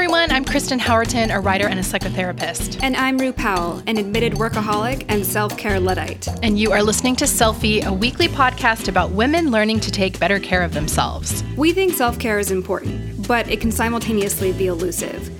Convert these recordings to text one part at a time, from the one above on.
everyone. I'm Kristen Howerton, a writer and a psychotherapist. And I'm Roo Powell, an admitted workaholic and self care Luddite. And you are listening to Selfie, a weekly podcast about women learning to take better care of themselves. We think self care is important, but it can simultaneously be elusive.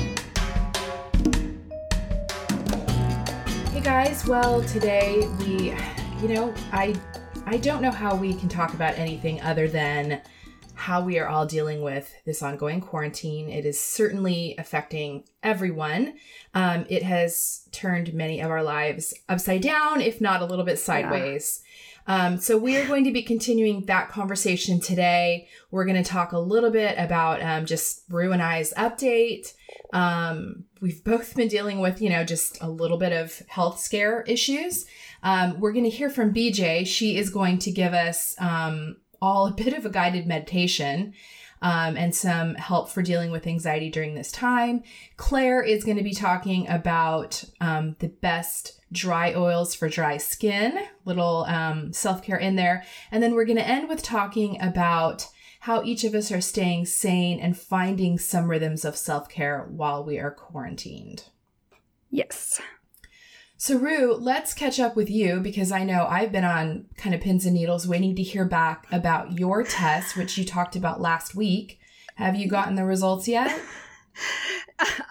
Guys. Well, today we, you know, I I don't know how we can talk about anything other than how we are all dealing with this ongoing quarantine. It is certainly affecting everyone. Um, it has turned many of our lives upside down, if not a little bit sideways. Yeah. Um, so we are going to be continuing that conversation today. We're going to talk a little bit about um, just Roo and I's update. Um, we've both been dealing with, you know, just a little bit of health scare issues. Um, we're going to hear from BJ. She is going to give us um, all a bit of a guided meditation. Um, and some help for dealing with anxiety during this time. Claire is going to be talking about um, the best dry oils for dry skin, little um, self care in there. And then we're going to end with talking about how each of us are staying sane and finding some rhythms of self care while we are quarantined. Yes. So, Roo, let's catch up with you because I know I've been on kind of pins and needles waiting to hear back about your test, which you talked about last week. Have you gotten the results yet?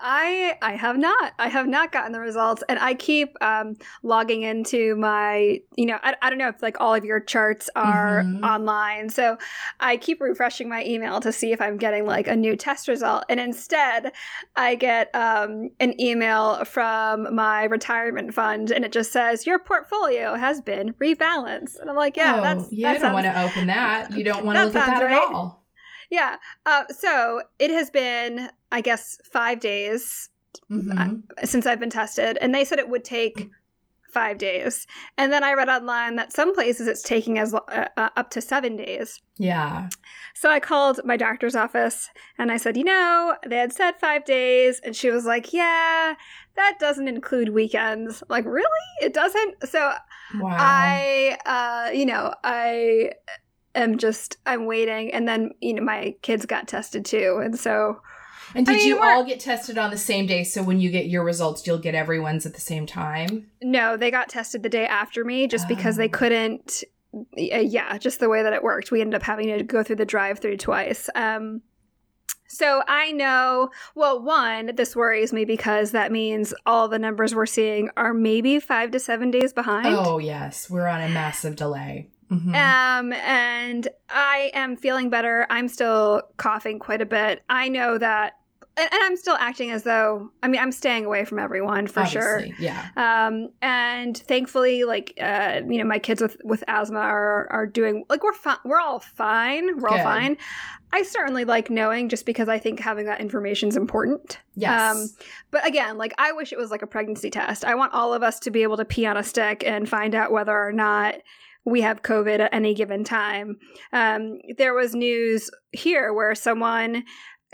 I I have not. I have not gotten the results, and I keep um, logging into my. You know, I, I don't know if like all of your charts are mm-hmm. online, so I keep refreshing my email to see if I'm getting like a new test result, and instead, I get um, an email from my retirement fund, and it just says your portfolio has been rebalanced, and I'm like, yeah, oh, that's you that don't want to open that. You don't want to look at that right. at all. Yeah. Uh, so it has been, I guess, five days mm-hmm. uh, since I've been tested, and they said it would take five days. And then I read online that some places it's taking as uh, uh, up to seven days. Yeah. So I called my doctor's office and I said, you know, they had said five days, and she was like, yeah, that doesn't include weekends. I'm like, really? It doesn't? So wow. I, uh, you know, I am just I'm waiting, and then you know my kids got tested too, and so. And did I mean, you all get tested on the same day? So when you get your results, you'll get everyone's at the same time? No, they got tested the day after me just oh. because they oh. couldn't. Yeah, just the way that it worked. We ended up having to go through the drive through twice. Um, so I know, well, one, this worries me because that means all the numbers we're seeing are maybe five to seven days behind. Oh, yes. We're on a massive delay. Mm-hmm. Um, and I am feeling better. I'm still coughing quite a bit. I know that and, I'm still acting as though I mean I'm staying away from everyone for Obviously, sure. Yeah. Um, and thankfully, like uh, you know, my kids with with asthma are are doing like we're fine. We're all fine. We're Good. all fine. I certainly like knowing just because I think having that information is important. Yes. Um, but again, like I wish it was like a pregnancy test. I want all of us to be able to pee on a stick and find out whether or not we have COVID at any given time. Um, there was news here where someone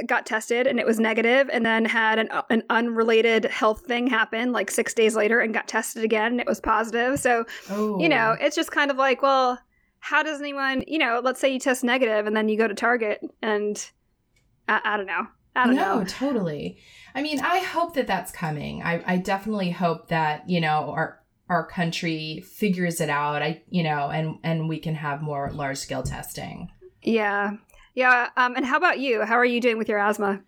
got tested and it was negative and then had an, an unrelated health thing happen like six days later and got tested again and it was positive. So, oh. you know, it's just kind of like, well, how does anyone, you know, let's say you test negative and then you go to Target and I, I don't know. I don't no, know. totally. I mean, I hope that that's coming. I, I definitely hope that, you know, our our country figures it out i you know and and we can have more large scale testing. Yeah. Yeah um, and how about you? How are you doing with your asthma?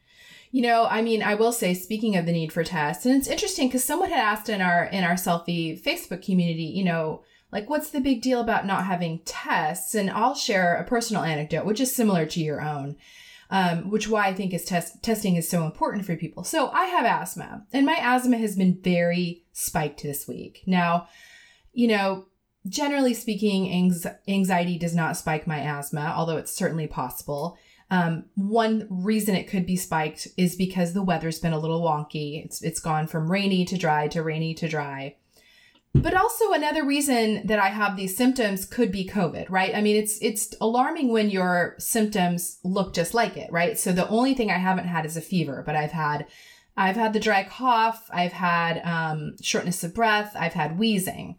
You know i mean i will say speaking of the need for tests and it's interesting because someone had asked in our in our selfie facebook community you know like what's the big deal about not having tests? And i'll share a personal anecdote which is similar to your own um, which why I think is test testing is so important for people. So I have asthma, and my asthma has been very spiked this week. Now, you know, generally speaking, anxiety does not spike my asthma, although it's certainly possible. Um, one reason it could be spiked is because the weather's been a little wonky. It's it's gone from rainy to dry to rainy to dry. But also another reason that I have these symptoms could be COVID, right? I mean, it's it's alarming when your symptoms look just like it, right? So the only thing I haven't had is a fever, but I've had I've had the dry cough, I've had um, shortness of breath, I've had wheezing.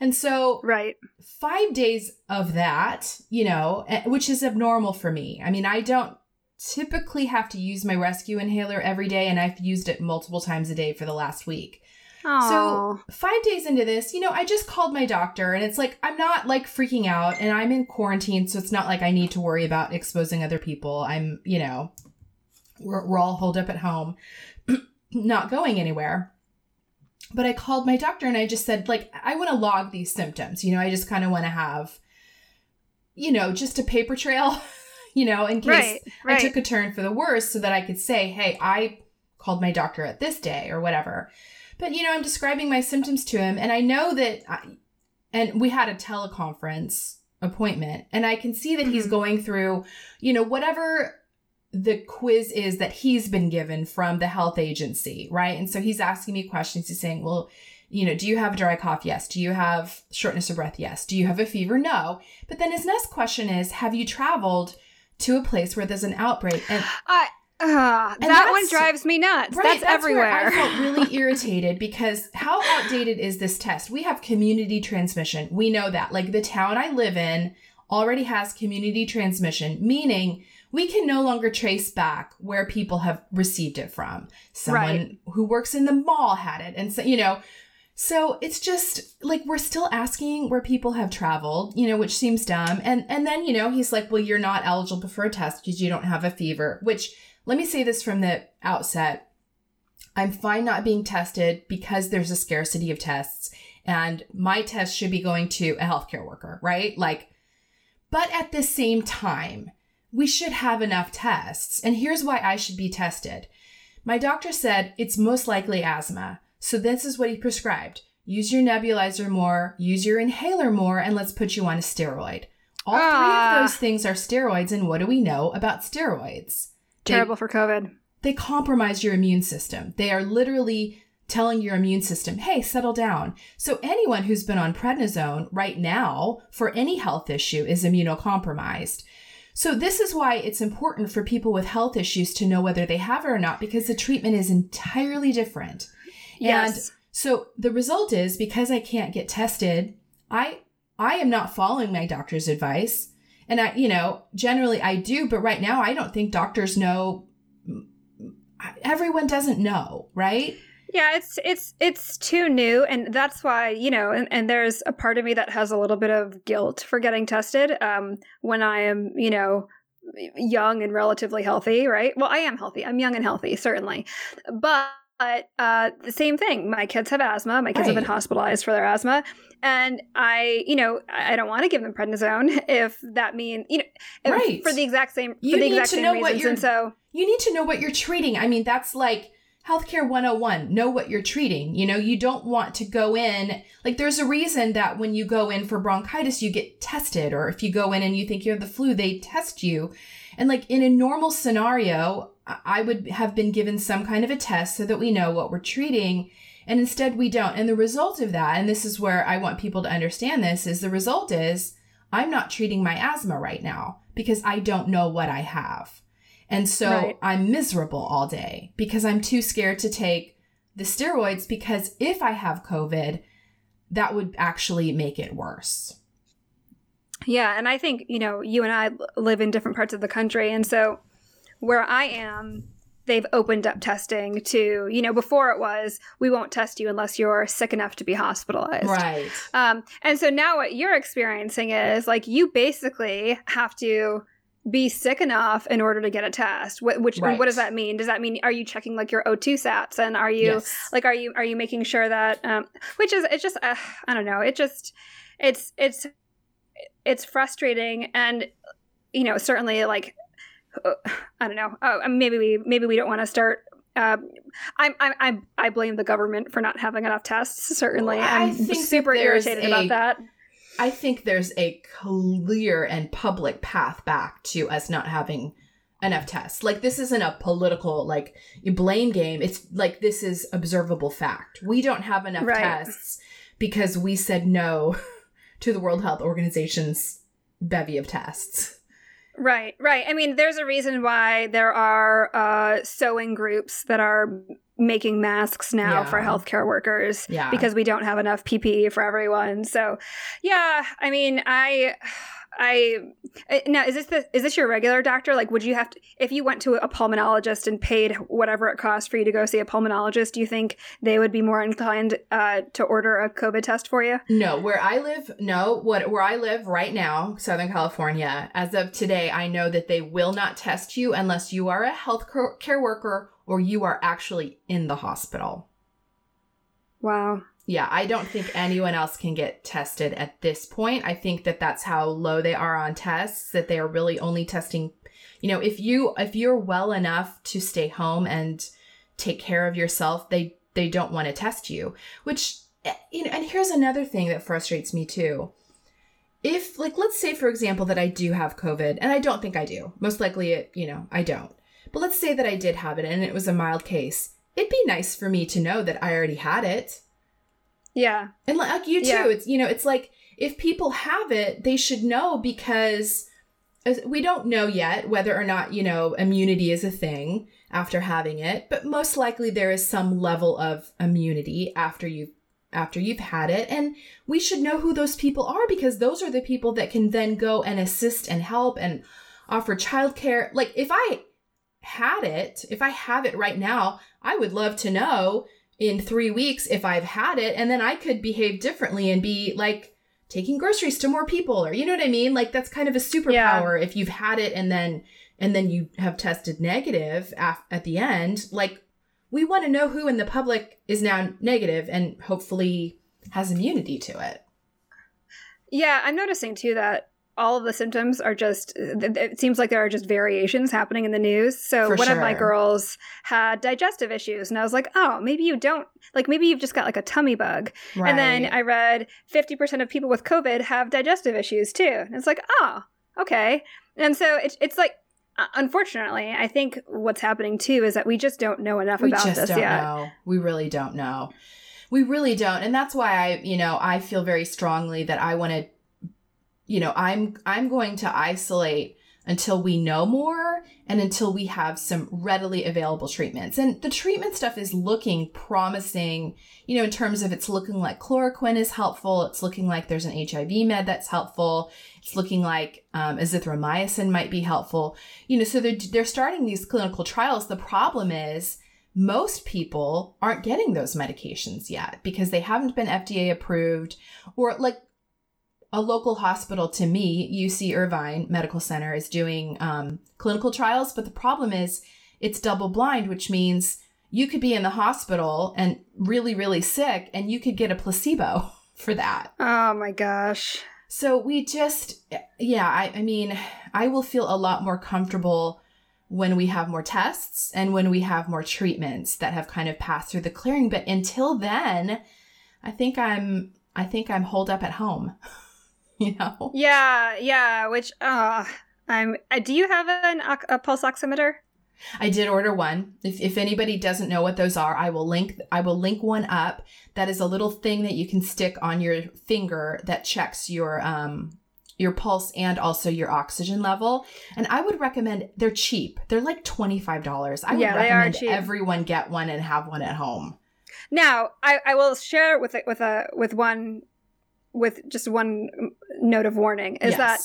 And so, right. Five days of that, you know, eh, which is abnormal for me. I mean, I don't typically have to use my rescue inhaler every day, and I've used it multiple times a day for the last week. Aww. So, five days into this, you know, I just called my doctor, and it's like, I'm not like freaking out, and I'm in quarantine, so it's not like I need to worry about exposing other people. I'm, you know, we're, we're all holed up at home, not going anywhere but I called my doctor and I just said, like, I want to log these symptoms. You know, I just kind of want to have, you know, just a paper trail, you know, in case right, right. I took a turn for the worse so that I could say, hey, I called my doctor at this day or whatever. But, you know, I'm describing my symptoms to him and I know that, I, and we had a teleconference appointment and I can see that he's Mm-hmm. going through, you know, whatever the quiz is that he's been given from the health agency, right? And so he's asking me questions. He's saying, well, you know, do you have a dry cough? Yes. Do you have shortness of breath? Yes. Do you have a fever? No. But then his next question is, have you traveled to a place where there's an outbreak? And I, uh, that one drives me nuts. Right, that's, where everywhere. I felt really irritated because how outdated is this test? We have community transmission. We know that. Like the town I live in already has community transmission, meaning we can no longer trace back where people have received it from. Someone Right. who works in the mall had it. And so, you know, so it's just like we're still asking where people have traveled, you know, which seems dumb. And and then, you know, he's like, "Well, you're not eligible for a test because you don't have a fever." Which let me say this from the outset. I'm fine not being tested because there's a scarcity of tests and my test should be going to a healthcare worker, right? Like but at the same time, we should have enough tests. And here's why I should be tested. My doctor said it's most likely asthma. So this is what he prescribed. Use your nebulizer more, use your inhaler more, and let's put you on a steroid. All three Ah. of those things are steroids, and what do we know about steroids? Terrible for COVID. they compromise your immune system. They are literally telling your immune system, hey, settle down. So anyone who's been on prednisone right now for any health issue is immunocompromised. So this is why it's important for people with health issues to know whether they have it or not because the treatment is entirely different. Yes. And so the result is because I can't get tested, I I am not following my doctor's advice. And I, you know, generally I do, but right now I don't think doctors know everyone doesn't know, right? Yeah, it's it's it's too new, and that's why you know. And, and there's a part of me that has a little bit of guilt for getting tested um, when I am, you know, young and relatively healthy. Right? Well, I am healthy. I'm young and healthy, certainly, but. uh, the same thing. My kids have asthma. My kids have been hospitalized for their asthma, and I, you know, I don't want to give them prednisone if that means, you know, Right. for the exact same, You for the need exact to same know what reasons. you're- And so, You need to know what you're treating. I mean, that's like healthcare 101. Know what you're treating. You know, you don't want to go in like there's a reason that when you go in for bronchitis, you get tested, or if you go in and you think you have the flu, they test you. And like in a normal scenario, I would have been given some kind of a test so that we know what we're treating. And instead we don't. And the result of that, and this is where I want people to understand this, is the result is I'm not treating my asthma right now because I don't know what I have. And so Right. I'm miserable all day because I'm too scared to take the steroids because if I have COVID, that would actually make it worse. Yeah, and I think, you know, you and I live in different parts of the country. And so where I am, they've opened up testing to, you know, before it was, we won't test you unless you're sick enough to be hospitalized. Right. Um, and so now what you're experiencing is like you basically have to be sick enough in order to get a test. Wh- which Right. what does that mean? Does that mean are you checking like your O2 sats and are you Yes. like are you are you making sure that um which is it's just uh, I don't know. It just it's it's it's frustrating and you know certainly like uh, I don't know. Uh, maybe we maybe we don't want to start um, I, I I I blame the government for not having enough tests. Certainly, Well, I'm super irritated a- about that. I think there's a clear and public path back to us not having enough tests. Like this isn't a political like blame game. It's like this is observable fact. We don't have enough Right. tests because we said no to the World Health Organization's bevy of tests. Right, right. I mean, there's a reason why there are uh, sewing groups that are making masks now Yeah. for healthcare workers Yeah. because we don't have enough PPE for everyone. So, yeah, I mean, I. I uh, now is this the is this your regular doctor? Like, would you have to if you went to a pulmonologist and paid whatever it costs for you to go see a pulmonologist? Do you think they would be more inclined uh, to order a COVID test for you? No, where I live, no. What where I live right now, Southern California, as of today, I know that they will not test you unless you are a health care worker or you are actually in the hospital. Wow. Yeah, I don't think anyone else can get tested at this point. I think that that's how low they are on tests that they are really only testing, you know, if you if you're well enough to stay home and take care of yourself, they they don't want to test you, which eh, you know, and here's another thing that frustrates me too. If like let's say for example that I do have COVID and I don't think I do. Most likely it, you know, I don't. But let's say that I did have it and it was a mild case. It'd be nice for me to know that I already had it. Yeah. And like you too, Yeah. it's you know, it's like if people have it, they should know because we don't know yet whether or not, you know, immunity is a thing after having it, but most likely there is some level of immunity after you've after you've had it and we should know who those people are because those are the people that can then go and assist and help and offer childcare. Like if I had it, if I have it right now, I would love to know in three weeks if I've had it, and then I could behave differently and be like taking groceries to more people, or you know what I mean? Like that's kind of a superpower if you've had it and then and then you have tested negative af- at the end. Like we want to know who in the public is now negative and hopefully has immunity to it. Yeah, I'm noticing too that all of the symptoms are just it seems like there are just variations happening in the news. So For one of my girls had digestive issues and I was like, "Oh, maybe you don't like maybe you've just got like a tummy bug." And then I read 50% of people with COVID have digestive issues too. And it's like, "Oh, okay." And so it's it's like unfortunately, I think what's happening too is that we just don't know enough we about just this don't yet. know. We really don't know. We really don't, and that's why I, you know, I feel very strongly that I want to, you know, I'm I'm going to isolate until we know more and until we have some readily available treatments. And the treatment stuff is looking promising, you know, in terms of it's looking like chloroquine is helpful. It's looking like there's an HIV med that's helpful. It's looking like um, azithromycin might be helpful. You know, so they're, they're starting these clinical trials. The problem is most people aren't getting those medications yet because they haven't been FDA approved or like a local hospital to me, UC Irvine Medical Center, is doing um, clinical trials. But the problem is it's double blind, which means you could be in the hospital and really, really sick, and you could get a placebo for that. Oh my gosh. So we just, yeah, I, I mean, I will feel a lot more comfortable when we have more tests and when we have more treatments that have kind of passed through the clearing. But until then, I think I'm, I think I'm holed up at home. you know? Yeah, yeah, which uh I'm uh, do you have an a pulse oximeter? I did order one. If, if anybody doesn't know what those are, I will link I will link one up. That is a little thing that you can stick on your finger that checks your um your pulse and also your oxygen level. And I would recommend they're cheap. They're like $25. I would Yeah, they are recommend everyone get one and have one at home. Now, I, I will share with a, with a with one with just one note of warning is that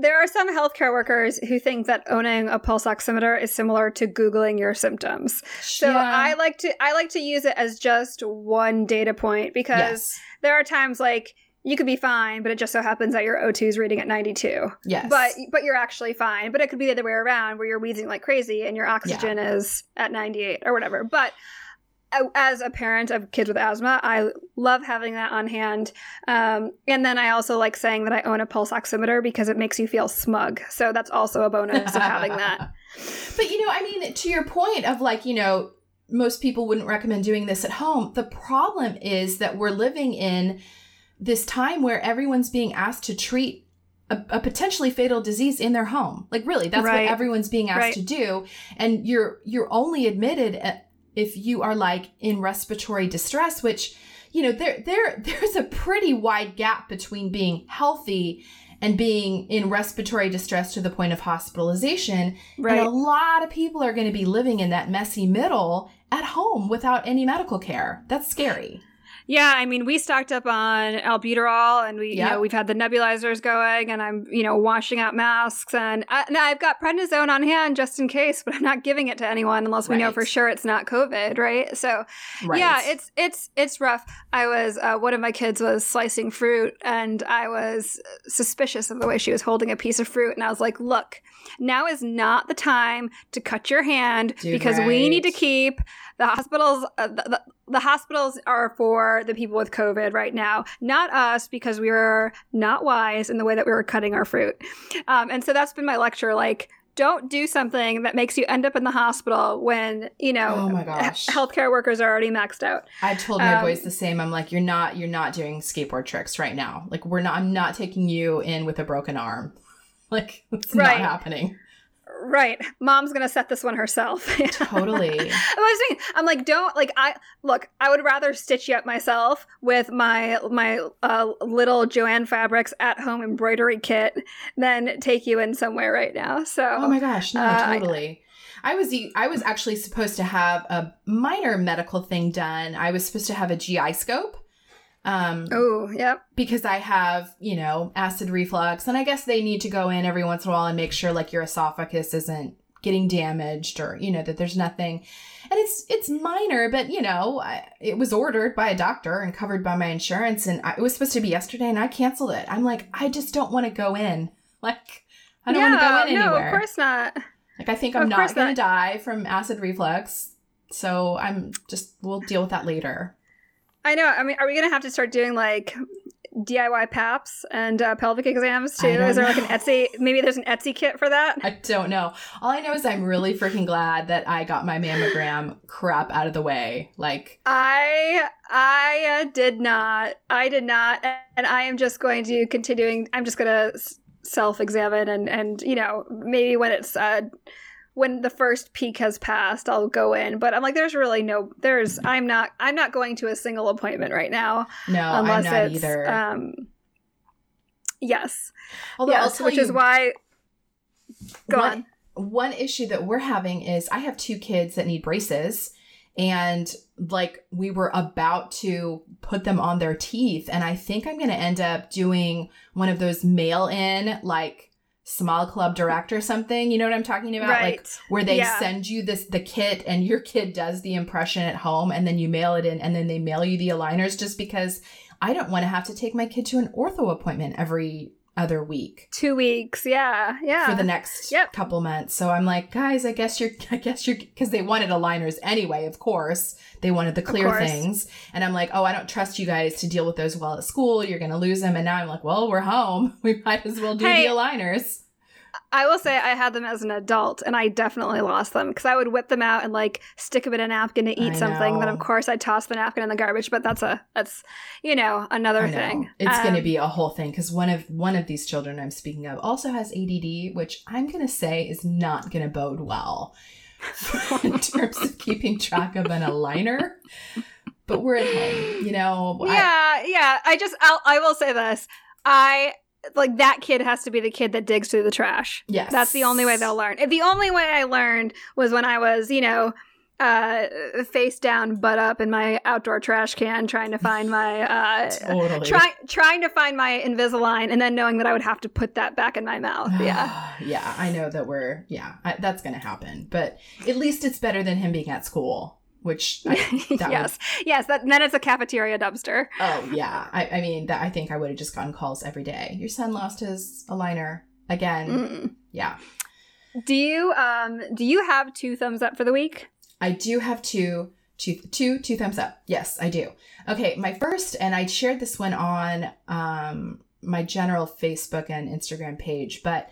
there are some healthcare workers who think that owning a pulse oximeter is similar to googling your symptoms. So Yeah. I like to I like to use it as just one data point because yes. there are times like you could be fine, but it just so happens that your O2 is reading at 92. Yes. But but you're actually fine. But it could be the other way around where you're wheezing like crazy and your oxygen is at 98 or whatever. But as a parent of kids with asthma, I love having that on hand. Um, and then I also like saying that I own a pulse oximeter because it makes you feel smug. So that's also a bonus of having that. But you know, I mean, to your point of like, you know, most people wouldn't recommend doing this at home. The problem is that we're living in this time where everyone's being asked to treat a, a potentially fatal disease in their home. Like really, that's Right. what everyone's being asked Right. to do. And you're you're only admitted at- if you are like in respiratory distress, which you know there there there's a pretty wide gap between being healthy and being in respiratory distress to the point of hospitalization. Right. And a lot of people are going to be living in that messy middle at home without any medical care. That's scary. Yeah, I mean, we stocked up on albuterol, and we, you know, we've had the nebulizers going, and I'm, you know, washing out masks, and I, now I've got prednisone on hand just in case, but I'm not giving it to anyone unless we know for sure it's not COVID, right? So, Right. yeah, it's it's it's rough. I was uh, one of my kids was slicing fruit, and I was suspicious of the way she was holding a piece of fruit, and I was like, "Look, now is not the time to cut your hand Dude, because we need to keep the hospitals. Uh, the, the, the hospitals are for the people with COVID right now, not us, because we were not wise in the way that we were cutting our fruit. Um, and so that's been my lecture, like." Don't do something that makes you end up in the hospital when you know Oh my gosh. healthcare workers are already maxed out. I told my Um, boys the same. I'm like, you're not, you're not doing skateboard tricks right now. Like, we're not. I'm not taking you in with a broken arm. Like, it's Right. not happening. Right. Mom's gonna set this one herself. Totally. I was I'm like, don't like I look. I would rather stitch you up myself with my my uh, little Jo-Ann Fabrics at home embroidery kit than take you in somewhere right now. So Oh my gosh, no, Uh, totally. I was I was actually supposed to have a minor medical thing done. I was supposed to have a GI scope. Um oh yep, because I have, you know, acid reflux and I guess they need to go in every once in a while and make sure like your esophagus isn't getting damaged or, you know, that there's nothing. And it's it's minor, but you know, I, it was ordered by a doctor and covered by my insurance and I, it was supposed to be yesterday and I canceled it. I'm like, I just don't want to go in. Like I don't want to go in anymore. no, anywhere. of course not. Like I think Of I'm course not to die from acid reflux. So I'm just we'll deal with that later. I know. I mean, are we gonna have to start doing like DIY PAPs and uh, pelvic exams too? Is there like an. Etsy? Maybe there's an Etsy kit for that. I don't know. All I know is I'm really freaking glad that I got my mammogram crap out of the way. Like, I I uh, did not. I did not, and I am just going to continuing. I'm just going to self-examine and and you know maybe when it's uh when the first peak has passed, I'll go in. But I'm like, there's really no. There's. I'm not. I'm not going to a single appointment right now no, I'm unless not it's either. um. Yes. Although I'll yes. Which you, is why. Go one, on. one issue that we're having is I have two kids that need braces, and like we were about to put them on their teeth, and I think I'm going to end up doing one of those mail-in like small club direct or something. You know what I'm talking about? Right. Like where they Yeah. send you this the kit and your kid does the impression at home and then you mail it in and then they mail you the aligners just because I don't want to have to take my kid to an ortho appointment every other week Two weeks. Yeah. Yeah. for the next Yep. couple months. So I'm like, guys, I guess you're I guess you're because they wanted aligners anyway, of course. They wanted the clear things. And I'm like, oh, I don't trust you guys to deal with those well at school. You're gonna lose them. And now I'm like, well, we're home. We might as well do Hey. the aligners. I will say I had them as an adult, and I definitely lost them because I would whip them out and like stick them in a napkin to eat I something. Then of course I toss the napkin in the garbage. But that's a that's you know another know. thing. It's Um, going to be a whole thing because one of one of these children I'm speaking of also has ADD, which I'm going to say is not going to bode well in terms of keeping track of an aligner. But we're at home, you know. I- yeah, yeah. I just I'll, I will say this. I like that kid has to be the kid that digs through the trash. yes, That's the only way they'll learn. The only way I learned was when I was, you know, uh, face down, butt up in my outdoor trash can, trying to find my, uh, totally trying trying to find my Invisalign, and then knowing that I would have to put that back in my mouth. Yeah, yeah. I know that we're yeah. I, that's going to happen, but at least it's better than him being at school, which I, that yes, yes. That then it's a cafeteria dumpster. Oh yeah, I, I mean that. I think I would have just gotten calls every day. Your son lost his aligner again. Mm. Yeah, Do you um do you have two thumbs up for the week? I do have two, two, two, two thumbs up. Yes, I do. Okay, my first, and I shared this one on um my general Facebook and Instagram page, but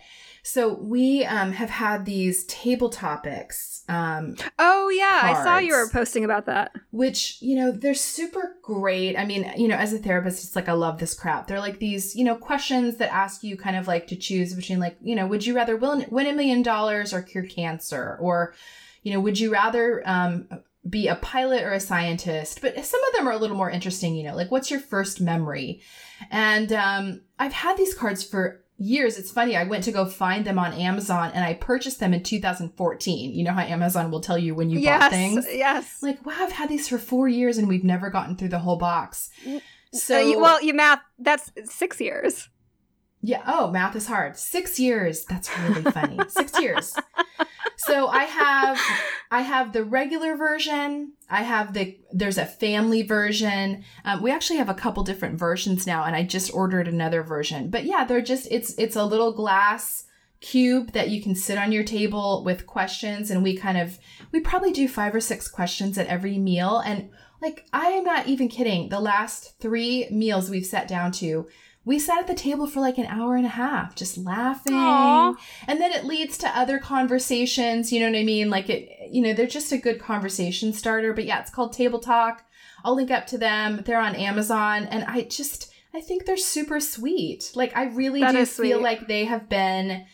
So we um, have had these TableTopics. Um, oh yeah, cards, I saw you were posting about that. Which you know they're super great. I mean, you know, as a therapist, it's like I love this crap. They're like these you know questions that ask you kind of like to choose between like you know would you rather win, win a million dollars or cure cancer or you know would you rather um, be a pilot or a scientist but some of them are a little more interesting you know like what's your first memory and um, i've had these cards for years. It's funny. I went to go find them on Amazon and I purchased them in 2014. You know how Amazon will tell you when you yes, bought things? Yes. Like, wow, I've had these for four years and we've never gotten through the whole box. So, uh, you, well, you math, that's six years. Yeah. Oh, math is hard. Six years. That's really funny. Six years. So I have I have the regular version. I have the there's a family version. Um, we actually have a couple different versions now, and I just ordered another version. But yeah, they're just it's it's a little glass cube that you can sit on your table with questions, and we kind of we probably do five or six questions at every meal, and like I am not even kidding. The last three meals we've sat down to we sat at the table for like an hour and a half just laughing. Aww. and then it leads to other conversations you know what i mean? Like it you know they're just a good conversation starter but yeah it's called table talk. I'll link up to them. They're on amazon and i just i think they're super sweet. Like i really that do feel like they have been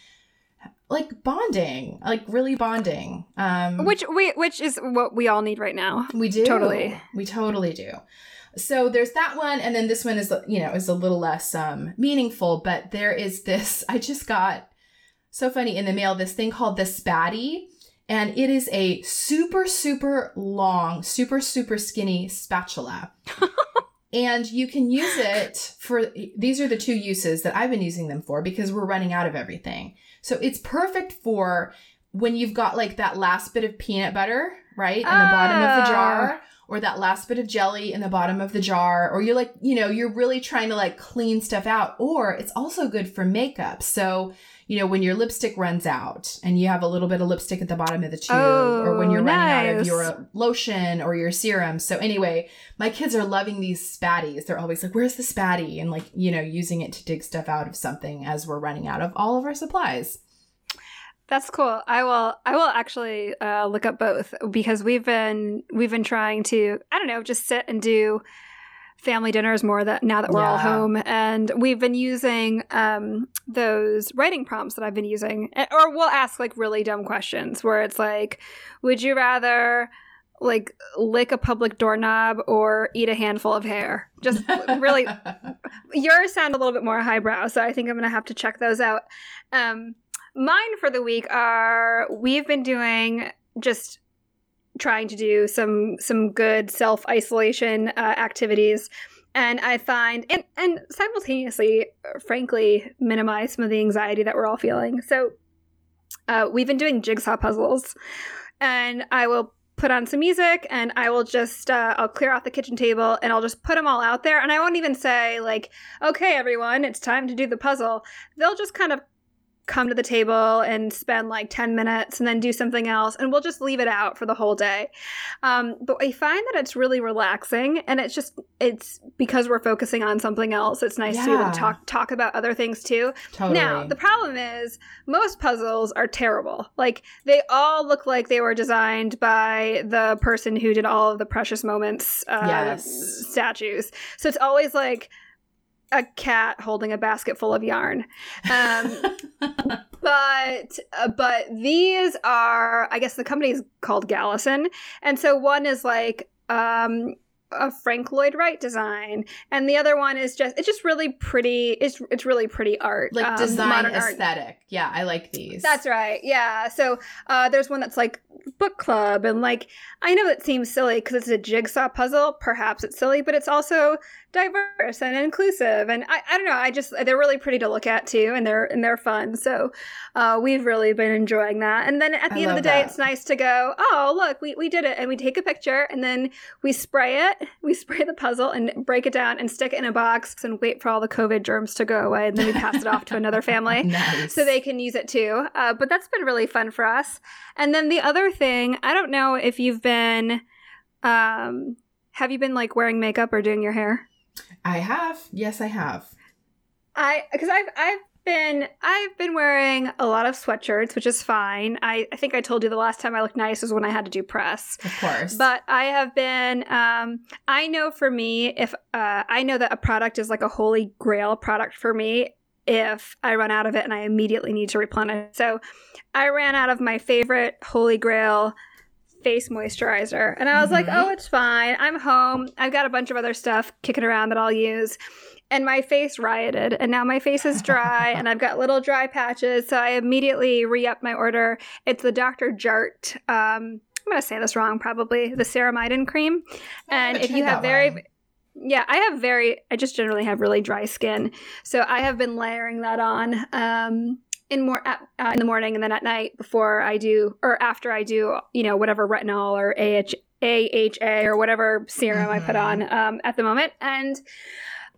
like bonding like really bonding. Um which we which is what we all need right now. We do. Totally. We totally do so there's that one, and then this one is you know is a little less um, meaningful. But there is this. I just got so funny in the mail this thing called the Spatty, and it is a super super long, super super skinny spatula. and you can use it for these are the two uses that I've been using them for because we're running out of everything. So it's perfect for when you've got like that last bit of peanut butter, right, in the bottom of the jar or that last bit of jelly in the bottom of the jar, or you're like, you know, you're really trying to like clean stuff out, or it's also good for makeup. So, you know, when your lipstick runs out and you have a little bit of lipstick at the bottom of the tube, oh, or when you're nice. running out of your oh, lotion or your serum. So, anyway, my kids are loving these spatties. They're always like, where's the spatty? And like, you know, using it to dig stuff out of something as we're running out of all of our supplies. That's cool. I will. I will actually uh, look up both because we've been we've been trying to I don't know just sit and do family dinners more that now that we're yeah. all home and we've been using um, those writing prompts that I've been using or we'll ask like really dumb questions where it's like would you rather like lick a public doorknob or eat a handful of hair just really yours sound a little bit more highbrow so I think I'm gonna have to check those out um, Mine for the week are we've been doing just trying to do some some good self isolation uh, activities. And i find and and simultaneously frankly minimize some of the anxiety that we're all feeling. So uh, we've been doing jigsaw puzzles. And i will put on some music and i will just uh, i'll clear off the kitchen table and i'll just put them all out there. And i won't even say like okay everyone it's time to do the puzzle. They'll just kind of come to the table and spend like 10 minutes and then do something else and we'll just leave it out for the whole day um, but i find that it's really relaxing and it's just it's because we're focusing on something else it's nice yeah. to talk talk about other things too totally. now the problem is most puzzles are terrible like they all look like they were designed by the person who did all of the precious moments uh, yes. statues so it's always like a cat holding a basket full of yarn. Um, but uh, but these are, I guess the company is called Galison, and so one is like um, a Frank Lloyd Wright design, and the other one is just it's just really pretty. It's it's really pretty art, like um, design aesthetic. Art. Yeah, I like these. That's right. Yeah. So uh, there's one that's like book club, and like I know it seems silly because it's a jigsaw puzzle. Perhaps it's silly, but it's also diverse and inclusive and I, I don't know i just they're really pretty to look at too and they're and they're fun so uh, we've really been enjoying that and then at the I end of the day that. it's nice to go oh look we, we did it and we take a picture and then we spray it we spray the puzzle and break it down and stick it in a box and wait for all the covid germs to go away and then we pass it off to another family nice. so they can use it too uh, but that's been really fun for us and then the other thing i don't know if you've been um, have you been like wearing makeup or doing your hair I have. Yes, I have. I because I've I've been I've been wearing a lot of sweatshirts, which is fine. I, I think I told you the last time I looked nice was when I had to do press. Of course. But I have been um I know for me if uh I know that a product is like a holy grail product for me if I run out of it and I immediately need to replenish. So I ran out of my favorite holy grail face moisturizer and I was like, Mhm. "Oh, it's fine. I'm home. I've got a bunch of other stuff kicking around that I'll use." And my face rioted, and now my face is dry, and I've got little dry patches. So I immediately re-upped my order. It's the Dr. Jart. Um, I'm gonna say this wrong, probably the ceramidin cream. And if you have very, yeah, I have very, I just generally have really dry skin, so I have been layering that on um, in more at, uh, in the morning and then at night before I do or after I do, you know, whatever retinol or AH, AHA or whatever serum I put on um, at the moment, and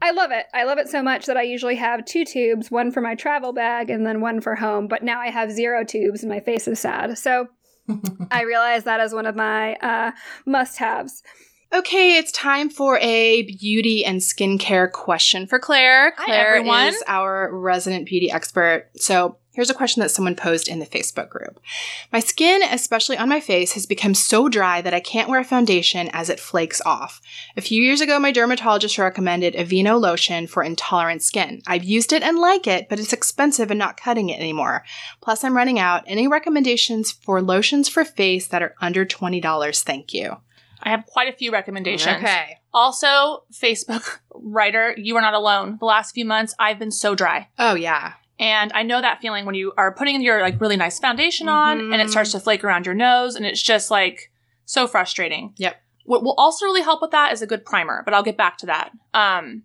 I love it. I love it so much that I usually have two tubes, one for my travel bag and then one for home. But now I have zero tubes, and my face is sad. So I realize that is one of my uh, must-haves. Okay, it's time for a beauty and skincare question for Claire. Hi, Claire everyone. is our resident beauty expert. So here's a question that someone posed in the Facebook group. My skin, especially on my face, has become so dry that I can't wear foundation as it flakes off. A few years ago, my dermatologist recommended Aveeno lotion for intolerant skin. I've used it and like it, but it's expensive and not cutting it anymore. Plus, I'm running out. Any recommendations for lotions for face that are under $20? Thank you. I have quite a few recommendations. Okay. Also, Facebook writer, you are not alone. The last few months, I've been so dry. Oh, yeah. And I know that feeling when you are putting your like really nice foundation on and it starts to flake around your nose and it's just like so frustrating. Yep. What will also really help with that is a good primer, but I'll get back to that. Um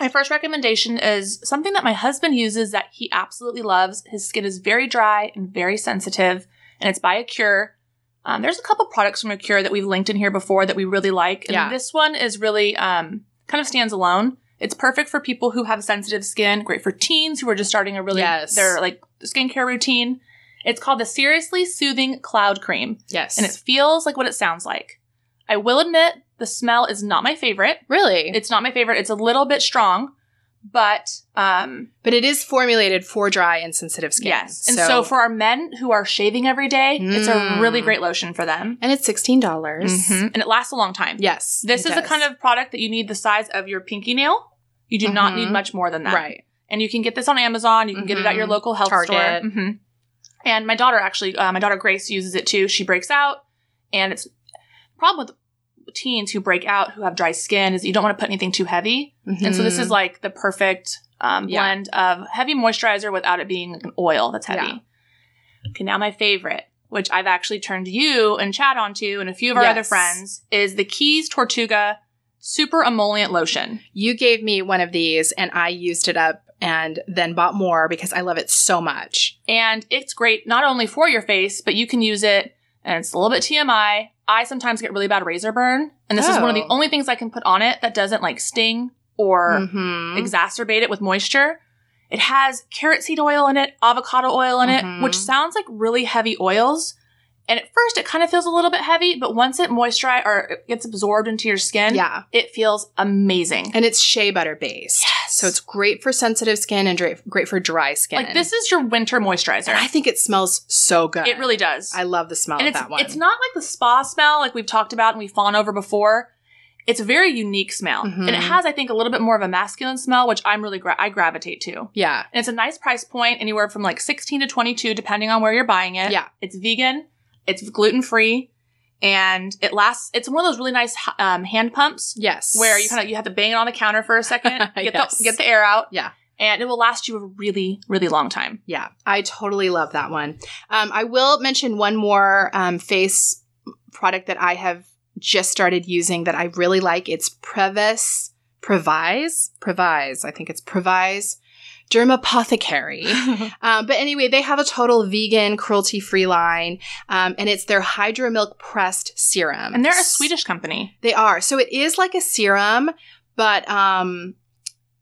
my first recommendation is something that my husband uses that he absolutely loves. His skin is very dry and very sensitive, and it's by Acure. Um, there's a couple products from Acure that we've linked in here before that we really like. And Yeah. this one is really um, kind of stands alone. It's perfect for people who have sensitive skin, great for teens who are just starting a really Yes. their like skincare routine. It's called the Seriously Soothing Cloud Cream, Yes. and it feels like what it sounds like. I will admit the smell is not my favorite. really, It's not my favorite. It's a little bit strong, but um, but it is formulated for dry and sensitive skin. yes. And so, for our men who are shaving every day, it's a Mm. really great lotion for them. and it's sixteen dollars. Mhm. And it lasts a long time. Yes, This is the kind of product that you need the size of your pinky nail. You do not Mhm. need much more than that. right. And you can get this on Amazon. You can get it at your Mhm. local health Target. store. hmm And my daughter actually, uh, my daughter Grace uses it too. She breaks out, and it's problem with teens who break out who have dry skin is you don't want to put anything too heavy. And so this is like the perfect um, Mm-hmm. Yeah. blend of heavy moisturizer without it being like an oil that's heavy. Yeah. Okay, now my favorite, which I've actually turned you and Chad onto, and a few of our other friends, is the Keys Tortuga Super Emollient Lotion. you gave me one of these, and I used it up, and then bought more because I love it so much. And it's great not only for your face, but you can use it, and it's a little bit TMI. I sometimes get really bad razor burn, and this is one of the Oh. only things I can put on it that doesn't like sting or Mhm. exacerbate it with moisture. It has carrot seed oil in it, avocado oil in Mhm. it, which sounds like really heavy oils. And at first, it kind of feels a little bit heavy, but once it moisturizes or it gets absorbed into your skin, Yeah, it feels amazing. and it's shea butter based, Yes. so it's great for sensitive skin and dra- great for dry skin. Like this is your winter moisturizer. and I think it smells so good. it really does. I love the smell and of that one. it's not like the spa smell like we've talked about and we've fawned over before. It's a very unique smell, Mhm. and it has, I think, a little bit more of a masculine smell, which I'm really gra- I gravitate to. yeah, And it's a nice price point, anywhere from like 16 to 22, depending on where you're buying it. Yeah. It's vegan, it's gluten free, and it lasts. It's one of those really nice um, hand pumps yes, where you kind of you have to bang it on the counter for a second, get Yes. the get the air out. Yeah. And it will last you a really, really long time. Yeah, I totally love that one. Um, I will mention one more um, face product that I have just started using that I really like. It's Previs, Previse, Previse. I think it's Previse Dermapothecary. um, but anyway, they have a total vegan, cruelty-free line, um, and it's their Hydromilk pressed serum. and they're a Swedish company. They are. So it is like a serum, but um,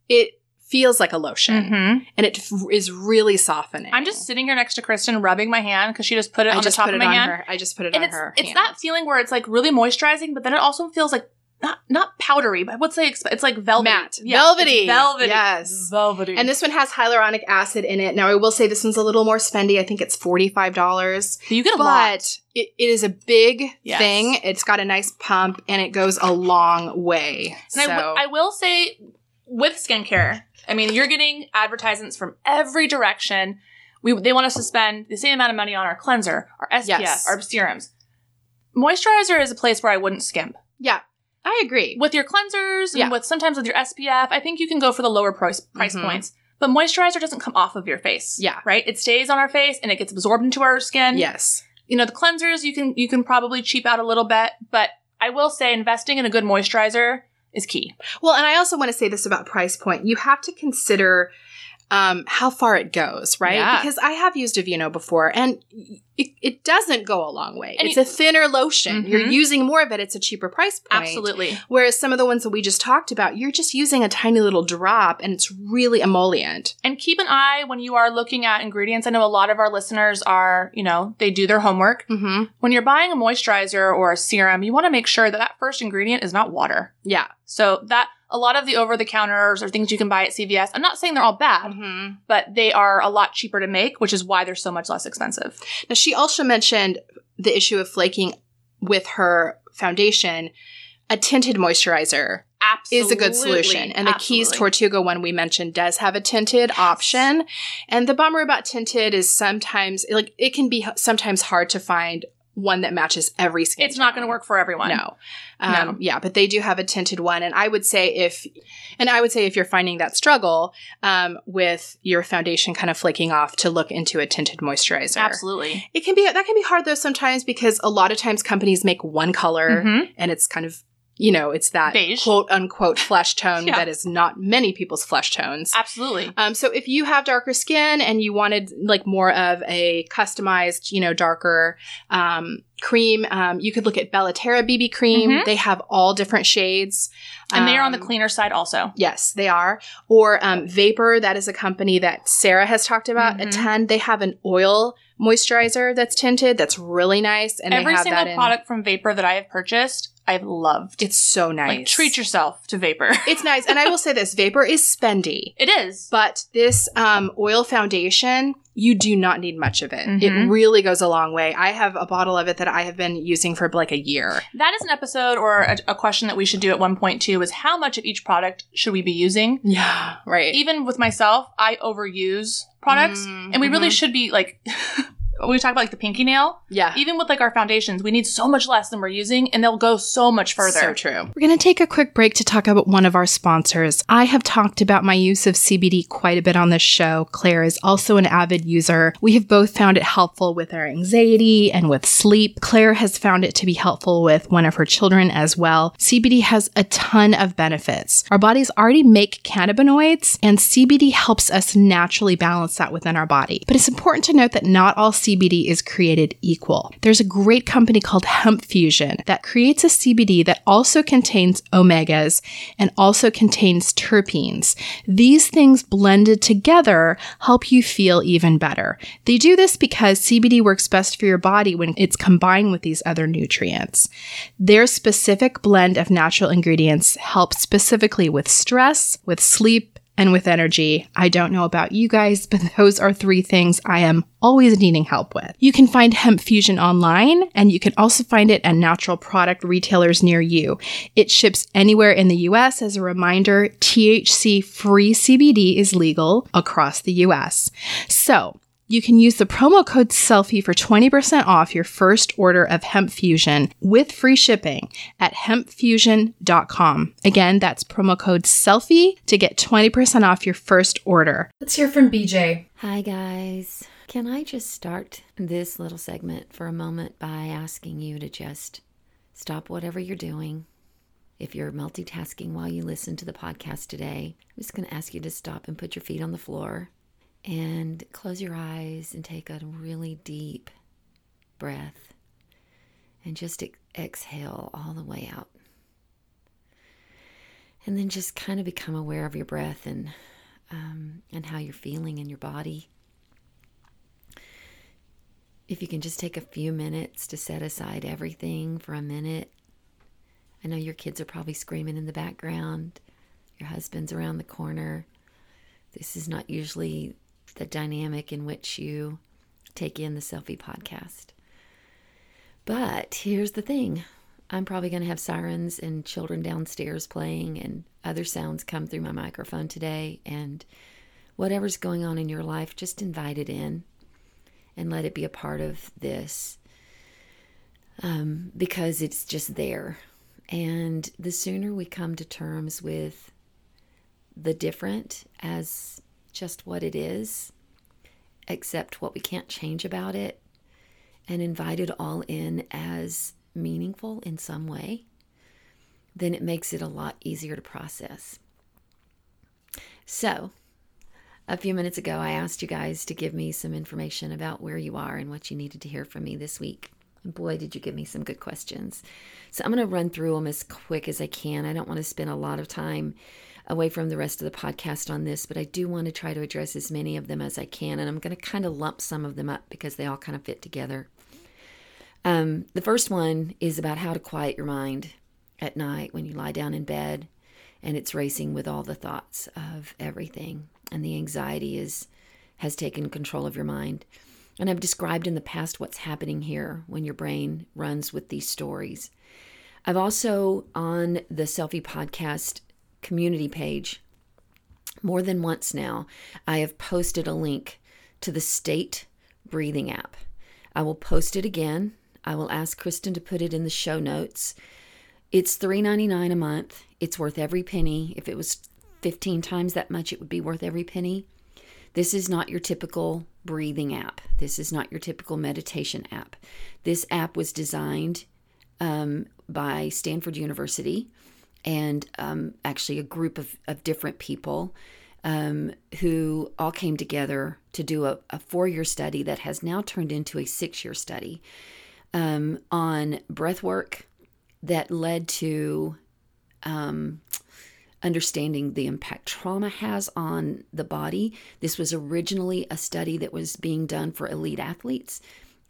it feels like a lotion, Mm-hmm. and it f- is really softening. I'm just sitting here next to Kristen, rubbing my hand because she just put it I on the top put of it my on hand. her. I just put it and on it's her. it's hand. that feeling where it's like really moisturizing, but then it also feels like not not powdery, but what's say it's like velvety. Matte. Yeah, Velvety. velvety. Yes. velvety. And this one has hyaluronic acid in it. Now, I will say this one's a little more spendy. I think it's $45. you get a lot. But it, it is a big Yes. thing. It's got a nice pump and it goes a long way. And I so, w- I will say with skincare, I mean, you're getting advertisements from every direction. We they want us to spend the same amount of money on our cleanser, our SPF, Yes. our serums. Moisturizer is a place where I wouldn't skimp. yeah, I agree. With your cleansers and with sometimes with your SPF, I think you can go for the lower price price Mhm. points. But moisturizer doesn't come off of your face. Yeah. Right? It stays on our face and it gets absorbed into our skin. yes. You know, the cleansers you can you can probably cheap out a little bit, but I will say investing in a good moisturizer is key. Well, and I also want to say this about price point. You have to consider um, how far it goes, right? Yeah. Because I have used Aveeno before, and it, it doesn't go a long way. And it's you- a thinner lotion. You're Mhm. using more of it. It's a cheaper price point. Absolutely. Whereas some of the ones that we just talked about, you're just using a tiny little drop, and it's really emollient. And keep an eye when you are looking at ingredients. I know a lot of our listeners are, you know, they do their homework. Mm-hmm. When you're buying a moisturizer or a serum, you want to make sure that that first ingredient is not water. Yeah. So that a lot of the over the counters or things you can buy at CVS, I'm not saying they're all bad, Mm-hmm. but they are a lot cheaper to make, which is why they're so much less expensive. Now, she also mentioned the issue of flaking with her foundation. A tinted moisturizer Absolutely. is a good solution. And the Keys Tortuga one we mentioned does have a tinted option. And the bummer about tinted is sometimes, like, it can be sometimes hard to find one that matches every skin. It's not going to work for everyone. No. Um, No. Yeah, but they do have a tinted one, and I would say if, and I would say if you're finding that struggle um, with your foundation kind of flaking off, to look into a tinted moisturizer. Absolutely. It can be that can be hard though sometimes because a lot of times companies make one color Mhm. and it's kind of you know it's that Beige. quote unquote flesh tone Yeah. that is not many people's flesh tones. Absolutely. Um, so if you have darker skin and you wanted like more of a customized, you know, darker um, cream, um, you could look at Bella Terra BB cream. Mhm. They have all different shades, And they are on the Um, cleaner side also. Yes, they are. Or um, Vapour, that is a company that Sarah has talked about a Mhm. ton. They have an oil moisturizer that's tinted that's really nice, and Every they have single that in. product from Vapour that I have purchased, I've loved. It's so nice. Like treat yourself to Vapour. It's nice, and I will say this: Vapour is spendy, it is. but this um, oil foundation, you do not need much of it. It Mhm. really goes a long way. I have a bottle of it that I have been using for like a year. That is an episode or a, a question that we should do at one point too is how much of each product should we be using? Yeah, right. Even with myself, I overuse products Mm, and we really mhm. should be like we talk about like the pinky nail. yeah. Even with like our foundations, we need so much less than we're using and they'll go so much further. So true. We're going to take a quick break to talk about one of our sponsors. I have talked about my use of CBD quite a bit on this show. Claire is also an avid user. We have both found it helpful with our anxiety and with sleep. Claire has found it to be helpful with one of her children as well. CBD has a ton of benefits. Our bodies already make cannabinoids, and CBD helps us naturally balance that within our body. But it's important to note that not all CBD is created equal. There's a great company called HempFusion that creates a CBD that also contains omegas and also contains terpenes. These things blended together help you feel even better. They do this because CBD works best for your body when it's combined with these other nutrients. Their specific blend of natural ingredients helps specifically with stress, with sleep, and with energy. I don't know about you guys, but those are three things I am always needing help with. You can find HempFusion online, and you can also find it at natural product retailers near you. It ships anywhere in the US. As a reminder, THC free CBD is legal across the US. So, you can use the promo code SELFIE for 20% off your first order of HempFusion with free shipping at hempfusion.com. Again, that's promo code SELFIE to get 20% off your first order. Let's hear from BJ. Hi, guys. Can I just start this little segment for a moment by asking you to just stop whatever you're doing? If you're multitasking while you listen to the podcast today, I'm just going to ask you to stop and put your feet on the floor and close your eyes and take a really deep breath and just ex- exhale all the way out. And then just kind of become aware of your breath and um, and how you're feeling in your body. If you can just take a few minutes to set aside everything for a minute, I know your kids are probably screaming in the background. Your husband's around the corner. This is not usually the dynamic in which you take in the Selfie podcast. But here's the thing I'm probably going to have sirens and children downstairs playing and other sounds come through my microphone today. And whatever's going on in your life, just invite it in and let it be a part of this um, because it's just there. And the sooner we come to terms with the different as just what it is, accept what we can't change about it, and invite it all in as meaningful in some way, then it makes it a lot easier to process. So, a few minutes ago, I asked you guys to give me some information about where you are and what you needed to hear from me this week. And boy, did you give me some good questions. So, I'm going to run through them as quick as I can. I don't want to spend a lot of time away from the rest of the podcast on this, but I do want to try to address as many of them as I can. And I'm going to kind of lump some of them up because they all kind of fit together. Um, the first one is about how to quiet your mind at night when you lie down in bed and it's racing with all the thoughts of everything and the anxiety is has taken control of your mind. And I've described in the past what's happening here when your brain runs with these stories. I've also on the Selfie Podcast community page more than once now, I have posted a link to the state breathing app. I will post it again I will ask Kristen to put it in the show notes. It's $3.99 a month. It's worth every penny. If it was 15 times that much, it would be worth every penny. This is not your typical breathing app. This is not your typical meditation app. This app was designed um, by Stanford University and um, actually a group of, of different people um, who all came together to do a, a four year study that has now turned into a six year study um, on breath work that led to um, understanding the impact trauma has on the body. This was originally a study that was being done for elite athletes.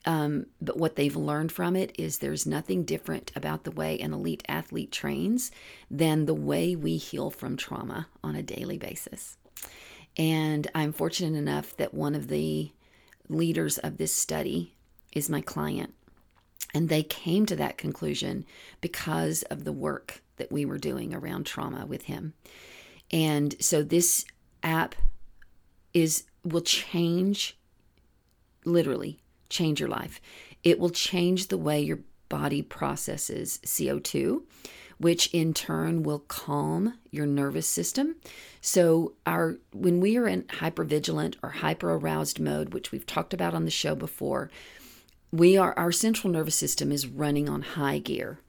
Um, but what they've learned from it is there's nothing different about the way an elite athlete trains than the way we heal from trauma on a daily basis. And I'm fortunate enough that one of the leaders of this study is my client. And they came to that conclusion because of the work that we were doing around trauma with him. And so this app is will change literally change your life. It will change the way your body processes CO2, which in turn will calm your nervous system. So our when we are in hypervigilant or hyper aroused mode, which we've talked about on the show before, we are our central nervous system is running on high gear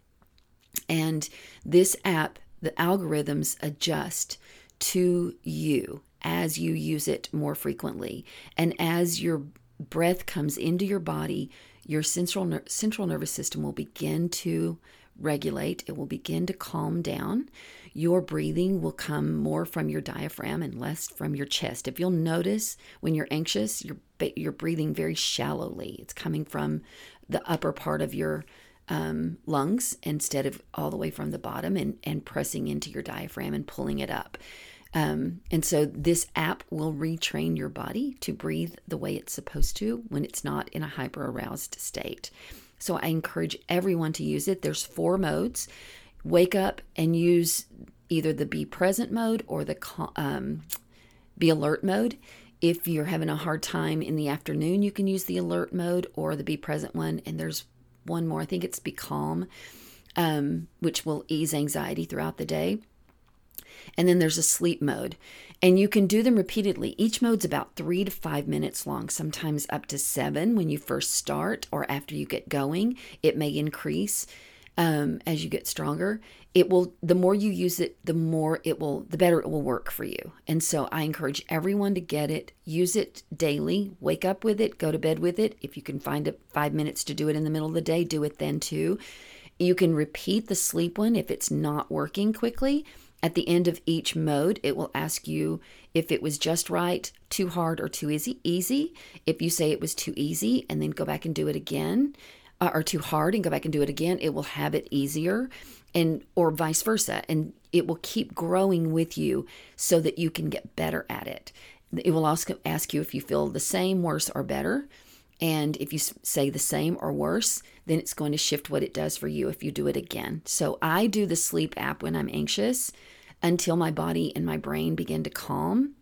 and this app the algorithms adjust to you as you use it more frequently and as your breath comes into your body your central ner- central nervous system will begin to regulate it will begin to calm down your breathing will come more from your diaphragm and less from your chest. If you'll notice when you're anxious, you're you're breathing very shallowly. It's coming from the upper part of your um, lungs instead of all the way from the bottom and, and pressing into your diaphragm and pulling it up. Um, and so this app will retrain your body to breathe the way it's supposed to when it's not in a hyper aroused state. So I encourage everyone to use it. There's four modes wake up and use either the be present mode or the um, be alert mode. If you're having a hard time in the afternoon, you can use the alert mode or the be present one. And there's one more, I think it's be calm, um, which will ease anxiety throughout the day. And then there's a sleep mode. And you can do them repeatedly. Each mode's about three to five minutes long, sometimes up to seven when you first start or after you get going. It may increase um, as you get stronger it will the more you use it the more it will the better it will work for you and so i encourage everyone to get it use it daily wake up with it go to bed with it if you can find it five minutes to do it in the middle of the day do it then too you can repeat the sleep one if it's not working quickly at the end of each mode it will ask you if it was just right too hard or too easy. Easy if you say it was too easy and then go back and do it again uh, or too hard and go back and do it again, it will have it easier. and or vice versa. And it will keep growing with you so that you can get better at it. It will also ask you if you feel the same worse or better. And if you say the same or worse then it's going to shift what it does for you if you do it again so i do the sleep app when i'm anxious until my body and my brain begin to calm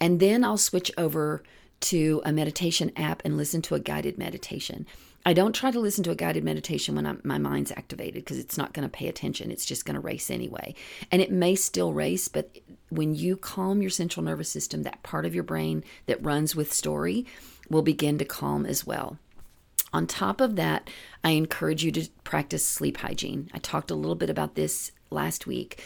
and then i'll switch over to a meditation app and listen to a guided meditation I don't try to listen to a guided meditation when I'm, my mind's activated because it's not going to pay attention. It's just going to race anyway. And it may still race, but when you calm your central nervous system, that part of your brain that runs with story will begin to calm as well. On top of that, I encourage you to practice sleep hygiene. I talked a little bit about this last week.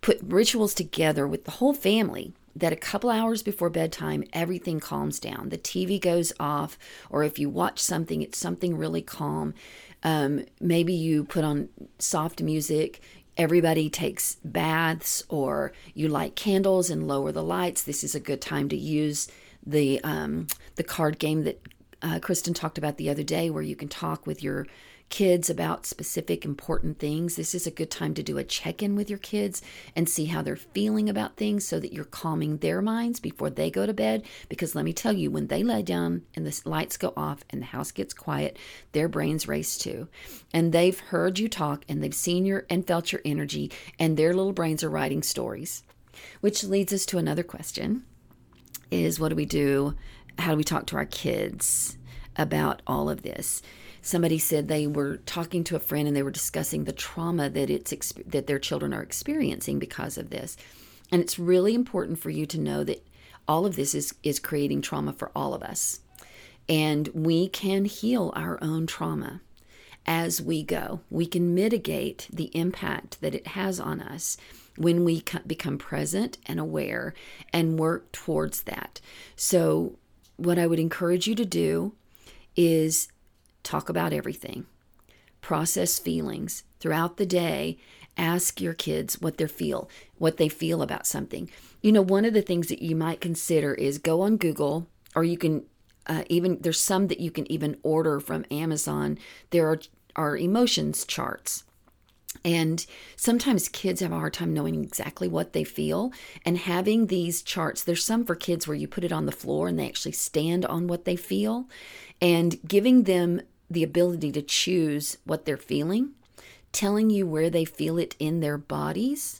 Put rituals together with the whole family that a couple hours before bedtime, everything calms down. The TV goes off, or if you watch something, it's something really calm. Um, maybe you put on soft music. Everybody takes baths, or you light candles and lower the lights. This is a good time to use the um, the card game that uh, Kristen talked about the other day, where you can talk with your kids about specific important things, this is a good time to do a check in with your kids and see how they're feeling about things so that you're calming their minds before they go to bed. Because let me tell you, when they lie down and the lights go off and the house gets quiet, their brains race too. And they've heard you talk and they've seen your and felt your energy, and their little brains are writing stories. Which leads us to another question is what do we do? How do we talk to our kids about all of this? somebody said they were talking to a friend and they were discussing the trauma that it's that their children are experiencing because of this. And it's really important for you to know that all of this is is creating trauma for all of us. And we can heal our own trauma as we go. We can mitigate the impact that it has on us when we become present and aware and work towards that. So, what I would encourage you to do is Talk about everything. Process feelings throughout the day. Ask your kids what they feel, what they feel about something. You know, one of the things that you might consider is go on Google, or you can uh, even there's some that you can even order from Amazon. There are are emotions charts. And sometimes kids have a hard time knowing exactly what they feel. And having these charts, there's some for kids where you put it on the floor and they actually stand on what they feel. And giving them the ability to choose what they're feeling, telling you where they feel it in their bodies,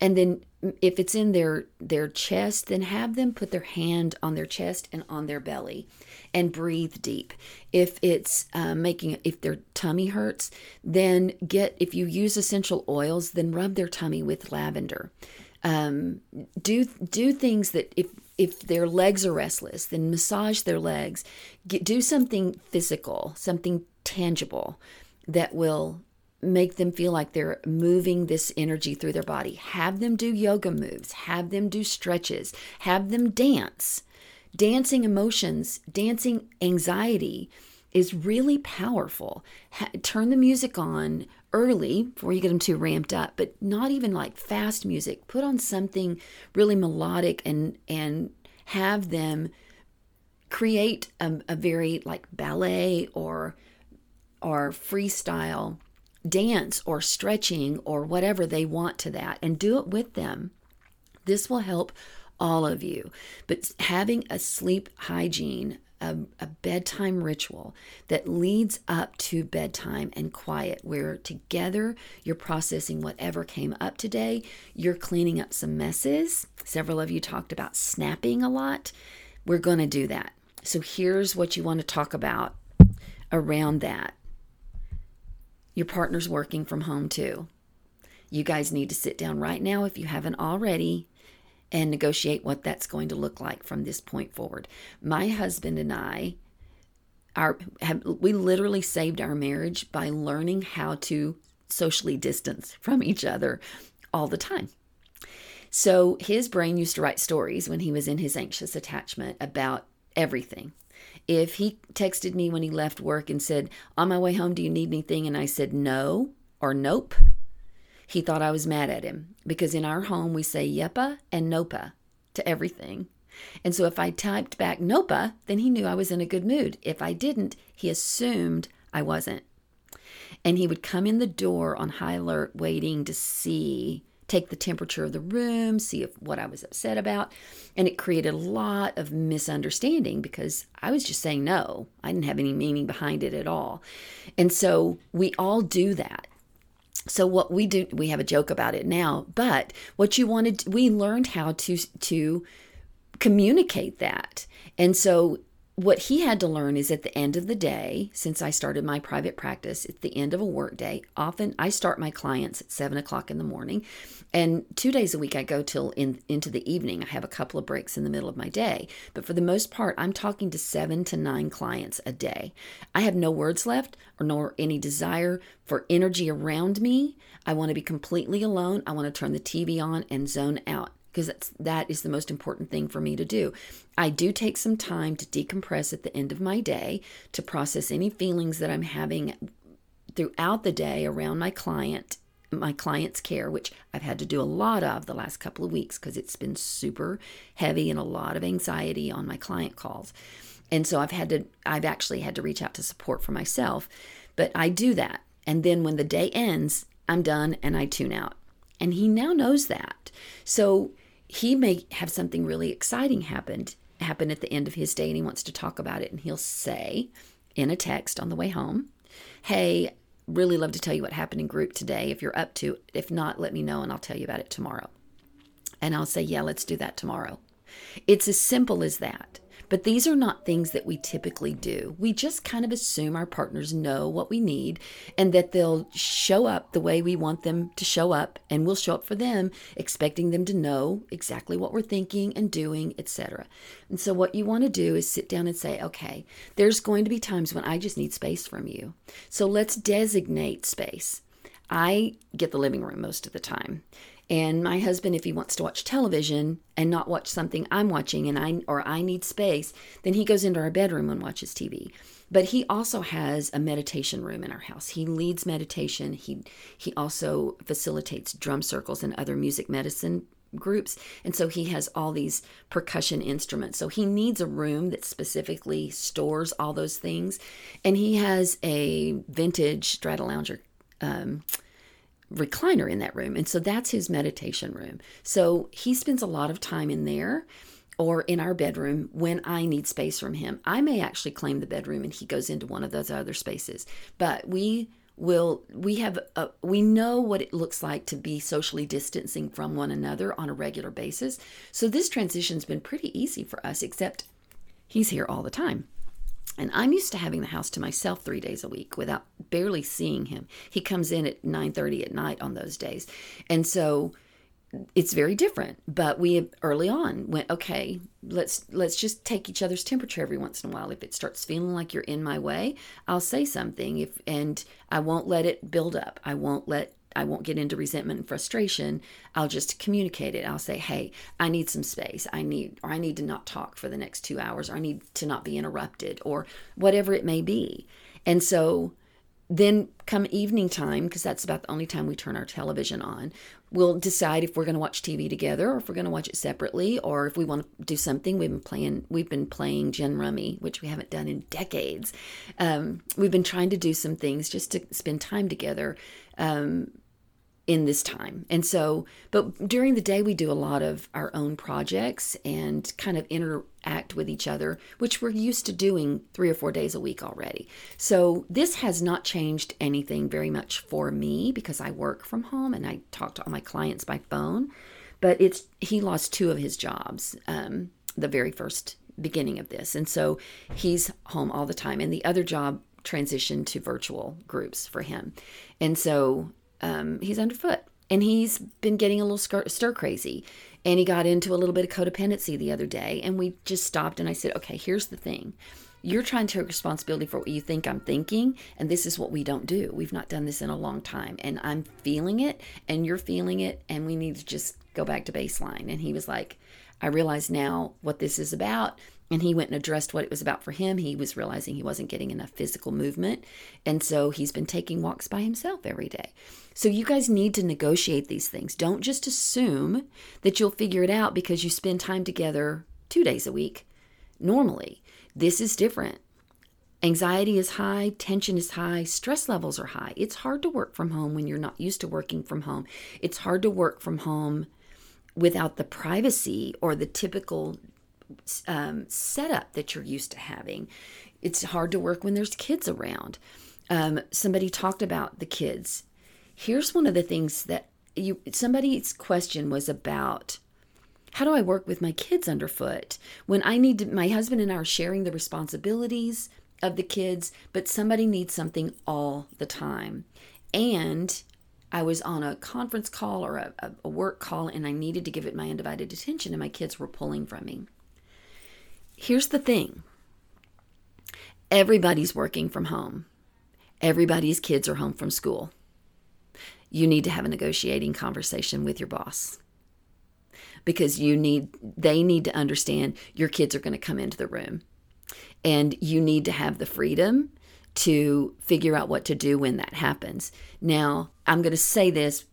and then if it's in their their chest, then have them put their hand on their chest and on their belly, and breathe deep. If it's uh, making if their tummy hurts, then get if you use essential oils, then rub their tummy with lavender. Um, do do things that if if their legs are restless, then massage their legs. Get, do something physical, something tangible that will make them feel like they're moving this energy through their body. Have them do yoga moves, have them do stretches, have them dance. Dancing emotions, dancing anxiety is really powerful. Ha- turn the music on early before you get them too ramped up, but not even like fast music. Put on something really melodic and and have them create a, a very like ballet or or freestyle dance or stretching or whatever they want to that and do it with them. This will help all of you. But having a sleep hygiene a, a, bedtime ritual that leads up to bedtime and quiet, where together you're processing whatever came up today. You're cleaning up some messes. Several of you talked about snapping a lot. We're going to do that. So here's what you want to talk about around that. Your partner's working from home too. You guys need to sit down right now if you haven't already and negotiate what that's going to look like from this point forward. My husband and I our have we literally saved our marriage by learning how to socially distance from each other all the time. So his brain used to write stories when he was in his anxious attachment about everything. If he texted me when he left work and said, On my way home, do you need anything? And I said no or nope, he thought I was mad at him because in our home we say yepa and nopa to everything. And so if I typed back nopa, then he knew I was in a good mood. If I didn't, he assumed I wasn't. and he would come in the door on high alert, waiting to see, take the temperature of the room, see if what I was upset about. And it created a lot of misunderstanding because I was just saying no. I didn't have any meaning behind it at all. And so we all do that. So what we do, we have a joke about it now, but what you wanted, we learned how to to communicate that. And so what he had to learn is at the end of the day, since I started my private practice, at the end of a work day, often I start my clients at seven o'clock in the morning. And two days a week I go till in, into the evening. I have a couple of breaks in the middle of my day. But for the most part, I'm talking to seven to nine clients a day. I have no words left or nor any desire for energy around me. I want to be completely alone. I want to turn the TV on and zone out because that's that is the most important thing for me to do. I do take some time to decompress at the end of my day to process any feelings that I'm having throughout the day around my client my client's care, which I've had to do a lot of the last couple of weeks because it's been super heavy and a lot of anxiety on my client calls. And so I've had to, I've actually had to reach out to support for myself. But I do that. And then when the day ends, I'm done and I tune out. And he now knows that. So he may have something really exciting happened happen at the end of his day and he wants to talk about it and he'll say in a text on the way home, "Hey, really love to tell you what happened in group today if you're up to it. If not, let me know and I'll tell you about it tomorrow." And I'll say, "Yeah, let's do that tomorrow." It's as simple as that. But these are not things that we typically do. We just kind of assume our partners know what we need and that they'll show up the way we want them to show up, and we'll show up for them, expecting them to know exactly what we're thinking and doing, etc. And so, what you want to do is sit down and say, okay, there's going to be times when I just need space from you. So, let's designate space. I get the living room most of the time. And my husband, if he wants to watch television and not watch something I'm watching and I or I need space, then he goes into our bedroom and watches TV. But he also has a meditation room in our house. He leads meditation. He he also facilitates drum circles and other music medicine groups. And so he has all these percussion instruments. So he needs a room that specifically stores all those things. And he has a vintage Stratolounger um, recliner in that room. And so that's his meditation room. So he spends a lot of time in there or in our bedroom when I need space from him. I may actually claim the bedroom and he goes into one of those other spaces. But we will we have a, we know what it looks like to be socially distancing from one another on a regular basis. So this transition's been pretty easy for us except he's here all the time. And I'm used to having the house to myself three days a week without barely seeing him. He comes in at 9:30 at night on those days. And so it's very different but we early on went okay let's let's just take each other's temperature every once in a while if it starts feeling like you're in my way i'll say something if and i won't let it build up i won't let I won't get into resentment and frustration. I'll just communicate it. I'll say, "Hey, I need some space. I need or I need to not talk for the next 2 hours or I need to not be interrupted or whatever it may be." And so then come evening time because that's about the only time we turn our television on we'll decide if we're going to watch tv together or if we're going to watch it separately or if we want to do something we've been playing we've been playing gin rummy which we haven't done in decades um, we've been trying to do some things just to spend time together um, in this time. And so, but during the day, we do a lot of our own projects and kind of interact with each other, which we're used to doing three or four days a week already. So, this has not changed anything very much for me because I work from home and I talk to all my clients by phone. But it's he lost two of his jobs um, the very first beginning of this. And so he's home all the time. And the other job transitioned to virtual groups for him. And so um, he's underfoot. And he's been getting a little stir crazy. And he got into a little bit of codependency the other day and we just stopped and i said okay here's the thing. You're trying to take responsibility for what you think i'm thinking and this is what we don't do. We've not done this in a long time and i'm feeling it and you're feeling it and we need to just go back to baseline. And he was like i realize now what this is about and he went and addressed what it was about for him. He was realizing he wasn't getting enough physical movement. And so he's been taking walks by himself every day. So you guys need to negotiate these things. Don't just assume that you'll figure it out because you spend time together two days a week normally. This is different. Anxiety is high, tension is high, stress levels are high. It's hard to work from home when you're not used to working from home. It's hard to work from home without the privacy or the typical um, setup that you're used to having. It's hard to work when there's kids around. Um, somebody talked about the kids. Here's one of the things that you somebody's question was about how do I work with my kids underfoot when I need to, my husband and I are sharing the responsibilities of the kids, but somebody needs something all the time. And I was on a conference call or a, a, work call and I needed to give it my undivided attention, and my kids were pulling from me. Here's the thing everybody's working from home, everybody's kids are home from school. You need to have a negotiating conversation with your boss because you need they need to understand your kids are going to come into the room and you need to have the freedom to figure out what to do when that happens. Now, I'm going to say this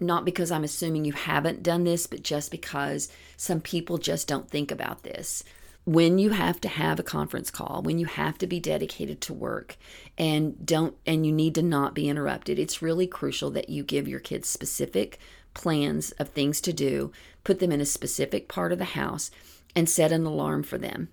not because I'm assuming you haven't done this, but just because some people just don't think about this. When you have to have a conference call, when you have to be dedicated to work and don't and you need to not be interrupted, it's really crucial that you give your kids specific plans of things to do, put them in a specific part of the house and set an alarm for them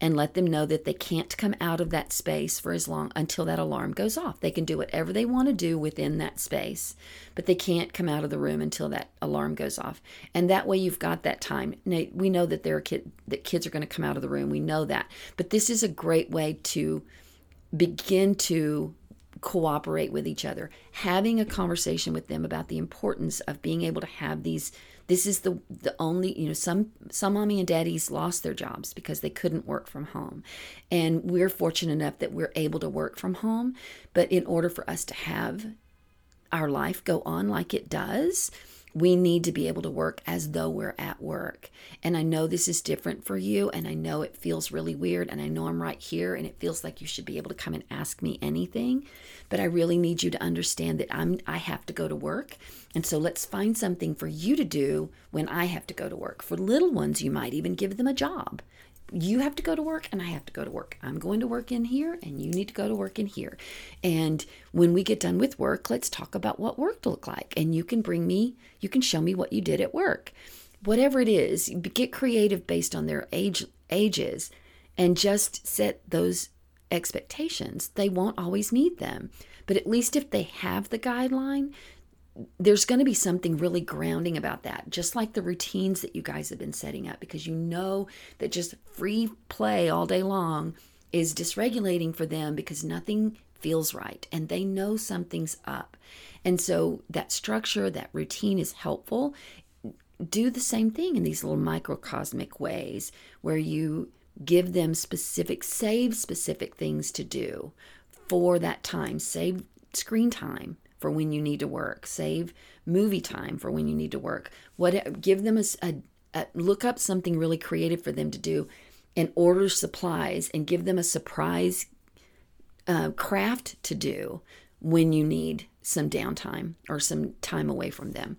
and let them know that they can't come out of that space for as long until that alarm goes off. They can do whatever they want to do within that space, but they can't come out of the room until that alarm goes off. And that way you've got that time. Now, we know that there are kid that kids are going to come out of the room. We know that. But this is a great way to begin to cooperate with each other, having a conversation with them about the importance of being able to have these this is the the only you know some some mommy and daddies lost their jobs because they couldn't work from home and we're fortunate enough that we're able to work from home but in order for us to have our life go on like it does we need to be able to work as though we're at work. And I know this is different for you, and I know it feels really weird, and I know I'm right here, and it feels like you should be able to come and ask me anything. But I really need you to understand that I'm I have to go to work. And so let's find something for you to do when I have to go to work. For little ones, you might even give them a job you have to go to work and I have to go to work. I'm going to work in here and you need to go to work in here. And when we get done with work, let's talk about what work look like. And you can bring me, you can show me what you did at work. Whatever it is, get creative based on their age ages and just set those expectations. They won't always need them. But at least if they have the guideline, there's going to be something really grounding about that, just like the routines that you guys have been setting up, because you know that just free play all day long is dysregulating for them because nothing feels right and they know something's up. And so that structure, that routine is helpful. Do the same thing in these little microcosmic ways where you give them specific, save specific things to do for that time, save screen time for when you need to work. Save movie time for when you need to work. What give them a, a, a look up something really creative for them to do, and order supplies and give them a surprise uh, craft to do when you need some downtime or some time away from them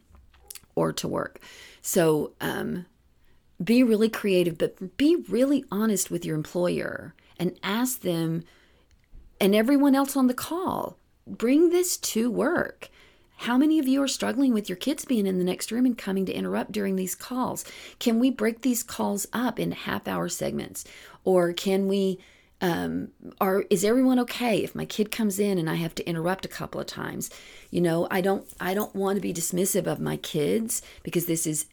or to work. So um, be really creative, but be really honest with your employer and ask them and everyone else on the call bring this to work. How many of you are struggling with your kids being in the next room and coming to interrupt during these calls? Can we break these calls up in half hour segments? Or can we um are is everyone okay if my kid comes in and I have to interrupt a couple of times? You know, I don't I don't want to be dismissive of my kids because this is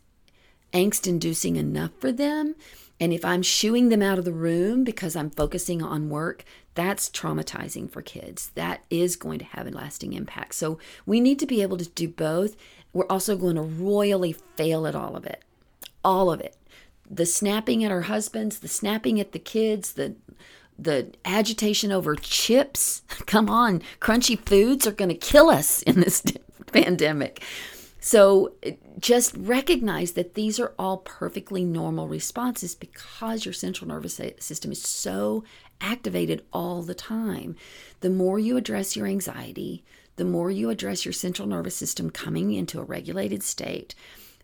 angst inducing enough for them. And if I'm shooing them out of the room because I'm focusing on work, that's traumatizing for kids. That is going to have a lasting impact. So we need to be able to do both. We're also going to royally fail at all of it. All of it. The snapping at our husbands, the snapping at the kids, the the agitation over chips. Come on, crunchy foods are going to kill us in this pandemic. So just recognize that these are all perfectly normal responses because your central nervous system is so activated all the time. The more you address your anxiety, the more you address your central nervous system coming into a regulated state,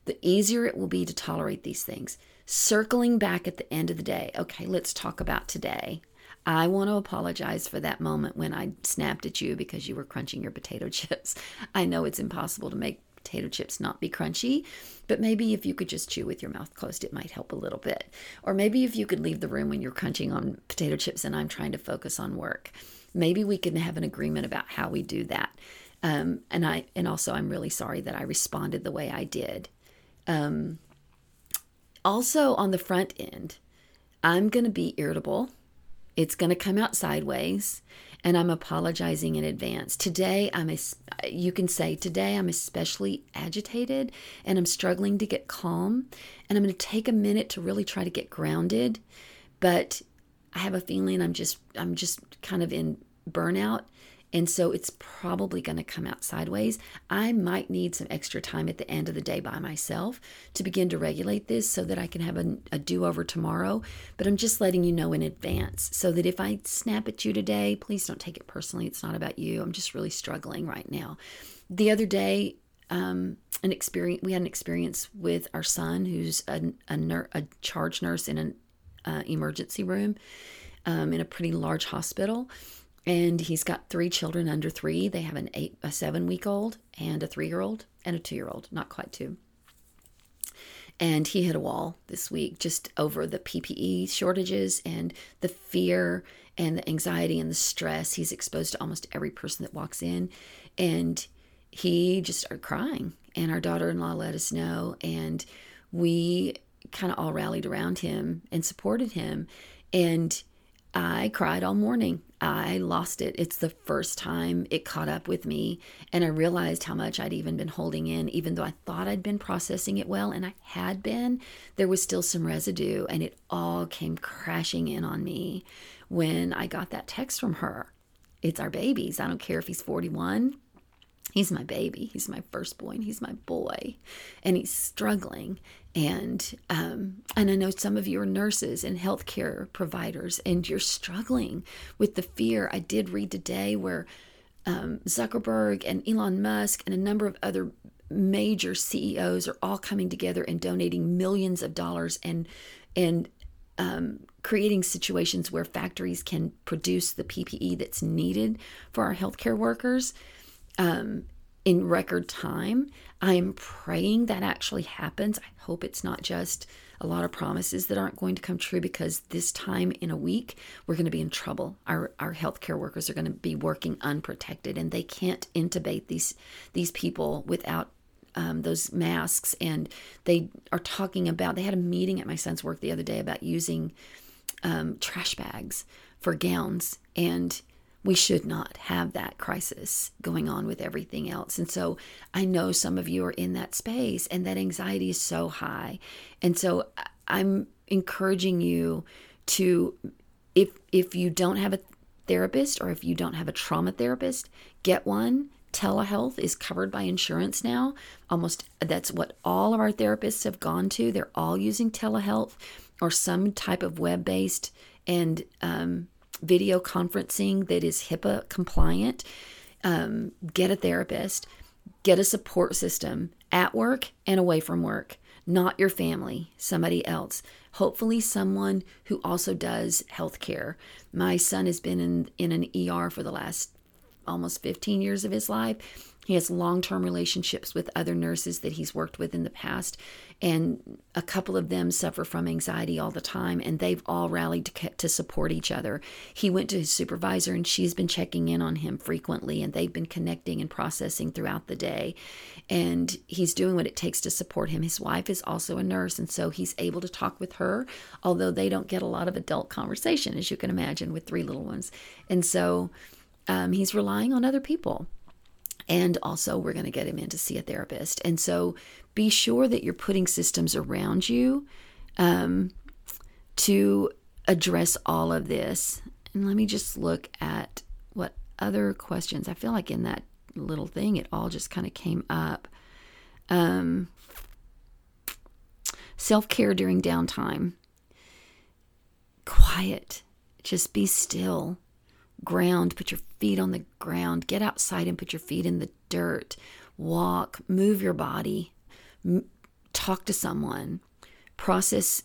the easier it will be to tolerate these things. Circling back at the end of the day, okay, let's talk about today. I want to apologize for that moment when I snapped at you because you were crunching your potato chips. I know it's impossible to make potato chips not be crunchy, but maybe if you could just chew with your mouth closed, it might help a little bit. Or maybe if you could leave the room when you're crunching on potato chips and I'm trying to focus on work. Maybe we can have an agreement about how we do that. Um, and I and also I'm really sorry that I responded the way I did. Um, also on the front end, I'm going to be irritable. It's going to come out sideways and I'm apologizing in advance. Today, I'm a, you can say today I'm especially agitated and I'm struggling to get calm, and I'm going to take a minute to really try to get grounded, but I have a feeling I'm just I'm just kind of in burnout and so it's probably going to come out sideways. I might need some extra time at the end of the day by myself to begin to regulate this so that I can have a, a do over tomorrow. But I'm just letting you know in advance so that if I snap at you today, please don't take it personally. It's not about you. I'm just really struggling right now. The other day, um, an experience we had an experience with our son who's a, a, ner- a charge nurse in an uh, emergency room um, in a pretty large hospital and he's got three children under three. They have an eight, a seven week old, and a three year old, and a two year old, not quite two. And he hit a wall this week just over the PPE shortages and the fear and the anxiety and the stress he's exposed to almost every person that walks in. And he just started crying. And our daughter in law let us know. And we kind of all rallied around him and supported him. And I cried all morning. I lost it. It's the first time it caught up with me. And I realized how much I'd even been holding in, even though I thought I'd been processing it well, and I had been, there was still some residue. And it all came crashing in on me when I got that text from her. It's our babies. I don't care if he's 41 he's my baby. He's my firstborn. He's my boy. And he's struggling. And um, and i know some of you are nurses and healthcare providers and you're struggling with the fear. I did read today where um, zuckerberg and elon musk and a number of other major ceos are all coming together and donating millions of dollars and and um, creating situations where factories can produce the ppe that's needed for our healthcare workers um, in record time. I'm praying that actually happens. I hope it's not just a lot of promises that aren't going to come true because this time in a week we're going to be in trouble. Our our healthcare workers are going to be working unprotected and they can't intubate these these people without um, those masks. And they are talking about. They had a meeting at my son's work the other day about using um, trash bags for gowns and we should not have that crisis going on with everything else. And so I know some of you are in that space and that anxiety is so high. And so I'm encouraging you to if if you don't have a therapist or if you don't have a trauma therapist, get one. Telehealth is covered by insurance now. Almost that's what all of our therapists have gone to. They're all using telehealth or some type of web-based and um, video conferencing that is HIPAA compliant, um, get a therapist, get a support system at work and away from work, not your family, somebody else. Hopefully, someone who also does healthcare. My son has been in, in an ER for the last almost 15 years of his life. He has long term relationships with other nurses that he's worked with in the past and a couple of them suffer from anxiety all the time and they've all rallied to, to support each other. He went to his supervisor and she's been checking in on him frequently and they've been connecting and processing throughout the day. And he's doing what it takes to support him. His wife is also a nurse and so he's able to talk with her although they don't get a lot of adult conversation as you can imagine with three little ones. And so um, he's relying on other people and also, we're going to get him in to see a therapist. And so, be sure that you're putting systems around you um, to address all of this. And let me just look at what other questions. I feel like in that little thing, it all just kind of came up. Um, Self care during downtime. Quiet. Just be still ground, put your feet on the ground, get outside and put your feet in the dirt, walk, move your body, m- talk to someone, process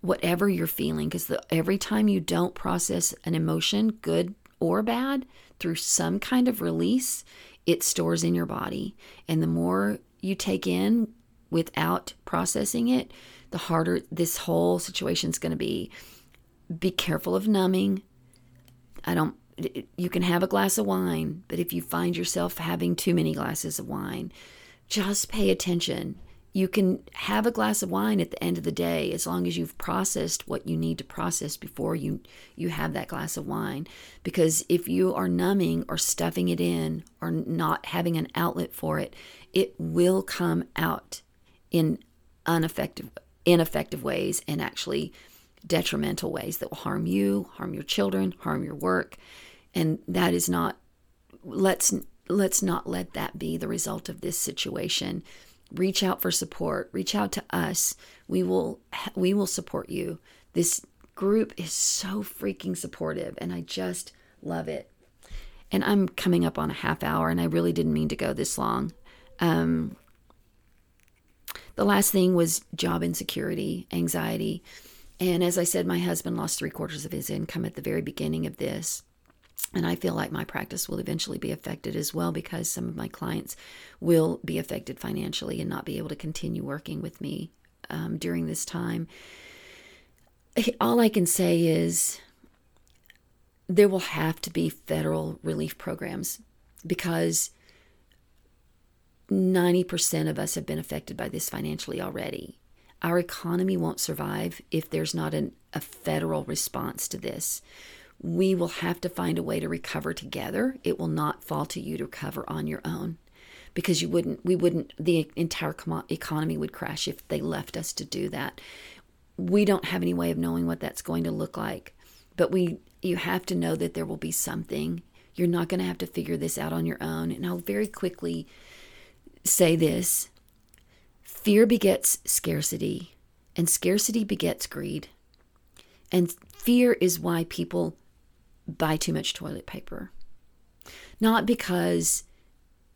whatever you're feeling because every time you don't process an emotion, good or bad, through some kind of release, it stores in your body. And the more you take in without processing it, the harder this whole situation is going to be. Be careful of numbing. I don't you can have a glass of wine, but if you find yourself having too many glasses of wine, just pay attention. You can have a glass of wine at the end of the day as long as you've processed what you need to process before you you have that glass of wine because if you are numbing or stuffing it in or not having an outlet for it, it will come out in ineffective ineffective ways and actually detrimental ways that will harm you, harm your children, harm your work. And that is not let's let's not let that be the result of this situation. Reach out for support. Reach out to us. We will we will support you. This group is so freaking supportive and i just love it. And i'm coming up on a half hour and i really didn't mean to go this long. Um, the last thing was job insecurity anxiety and as i said my husband lost three quarters of his income at the very beginning of this and I feel like my practice will eventually be affected as well because some of my clients will be affected financially and not be able to continue working with me um, during this time. All I can say is there will have to be federal relief programs because 90% of us have been affected by this financially already. Our economy won't survive if there's not an, a federal response to this we will have to find a way to recover together. It will not fall to you to recover on your own because you wouldn't, we wouldn't, the entire economy would crash if they left us to do that. We don't have any way of knowing what that's going to look like, but we, you have to know that there will be something. You're not going to have to figure this out on your own. And I'll very quickly say this fear begets scarcity, and scarcity begets greed. And fear is why people buy too much toilet paper. Not because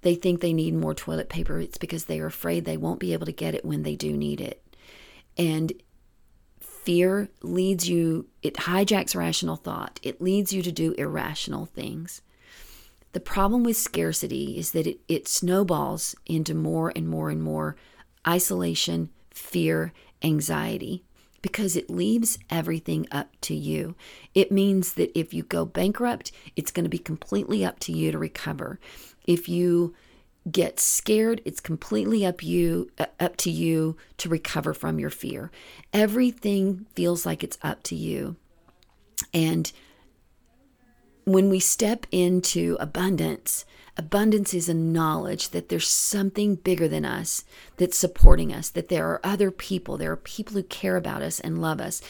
they think they need more toilet paper, it's because they are afraid they won't be able to get it when they do need it. And fear leads you, it hijacks rational thought, it leads you to do irrational things. The problem with scarcity is that it, it snowballs into more and more and more isolation, fear, anxiety because it leaves everything up to you. It means that if you go bankrupt, it's going to be completely up to you to recover. If you get scared, it's completely up you uh, up to you to recover from your fear. Everything feels like it's up to you. And when we step into abundance, Abundance is a knowledge that there's something bigger than us that's supporting us, that there are other people, there are people who care about us and love us.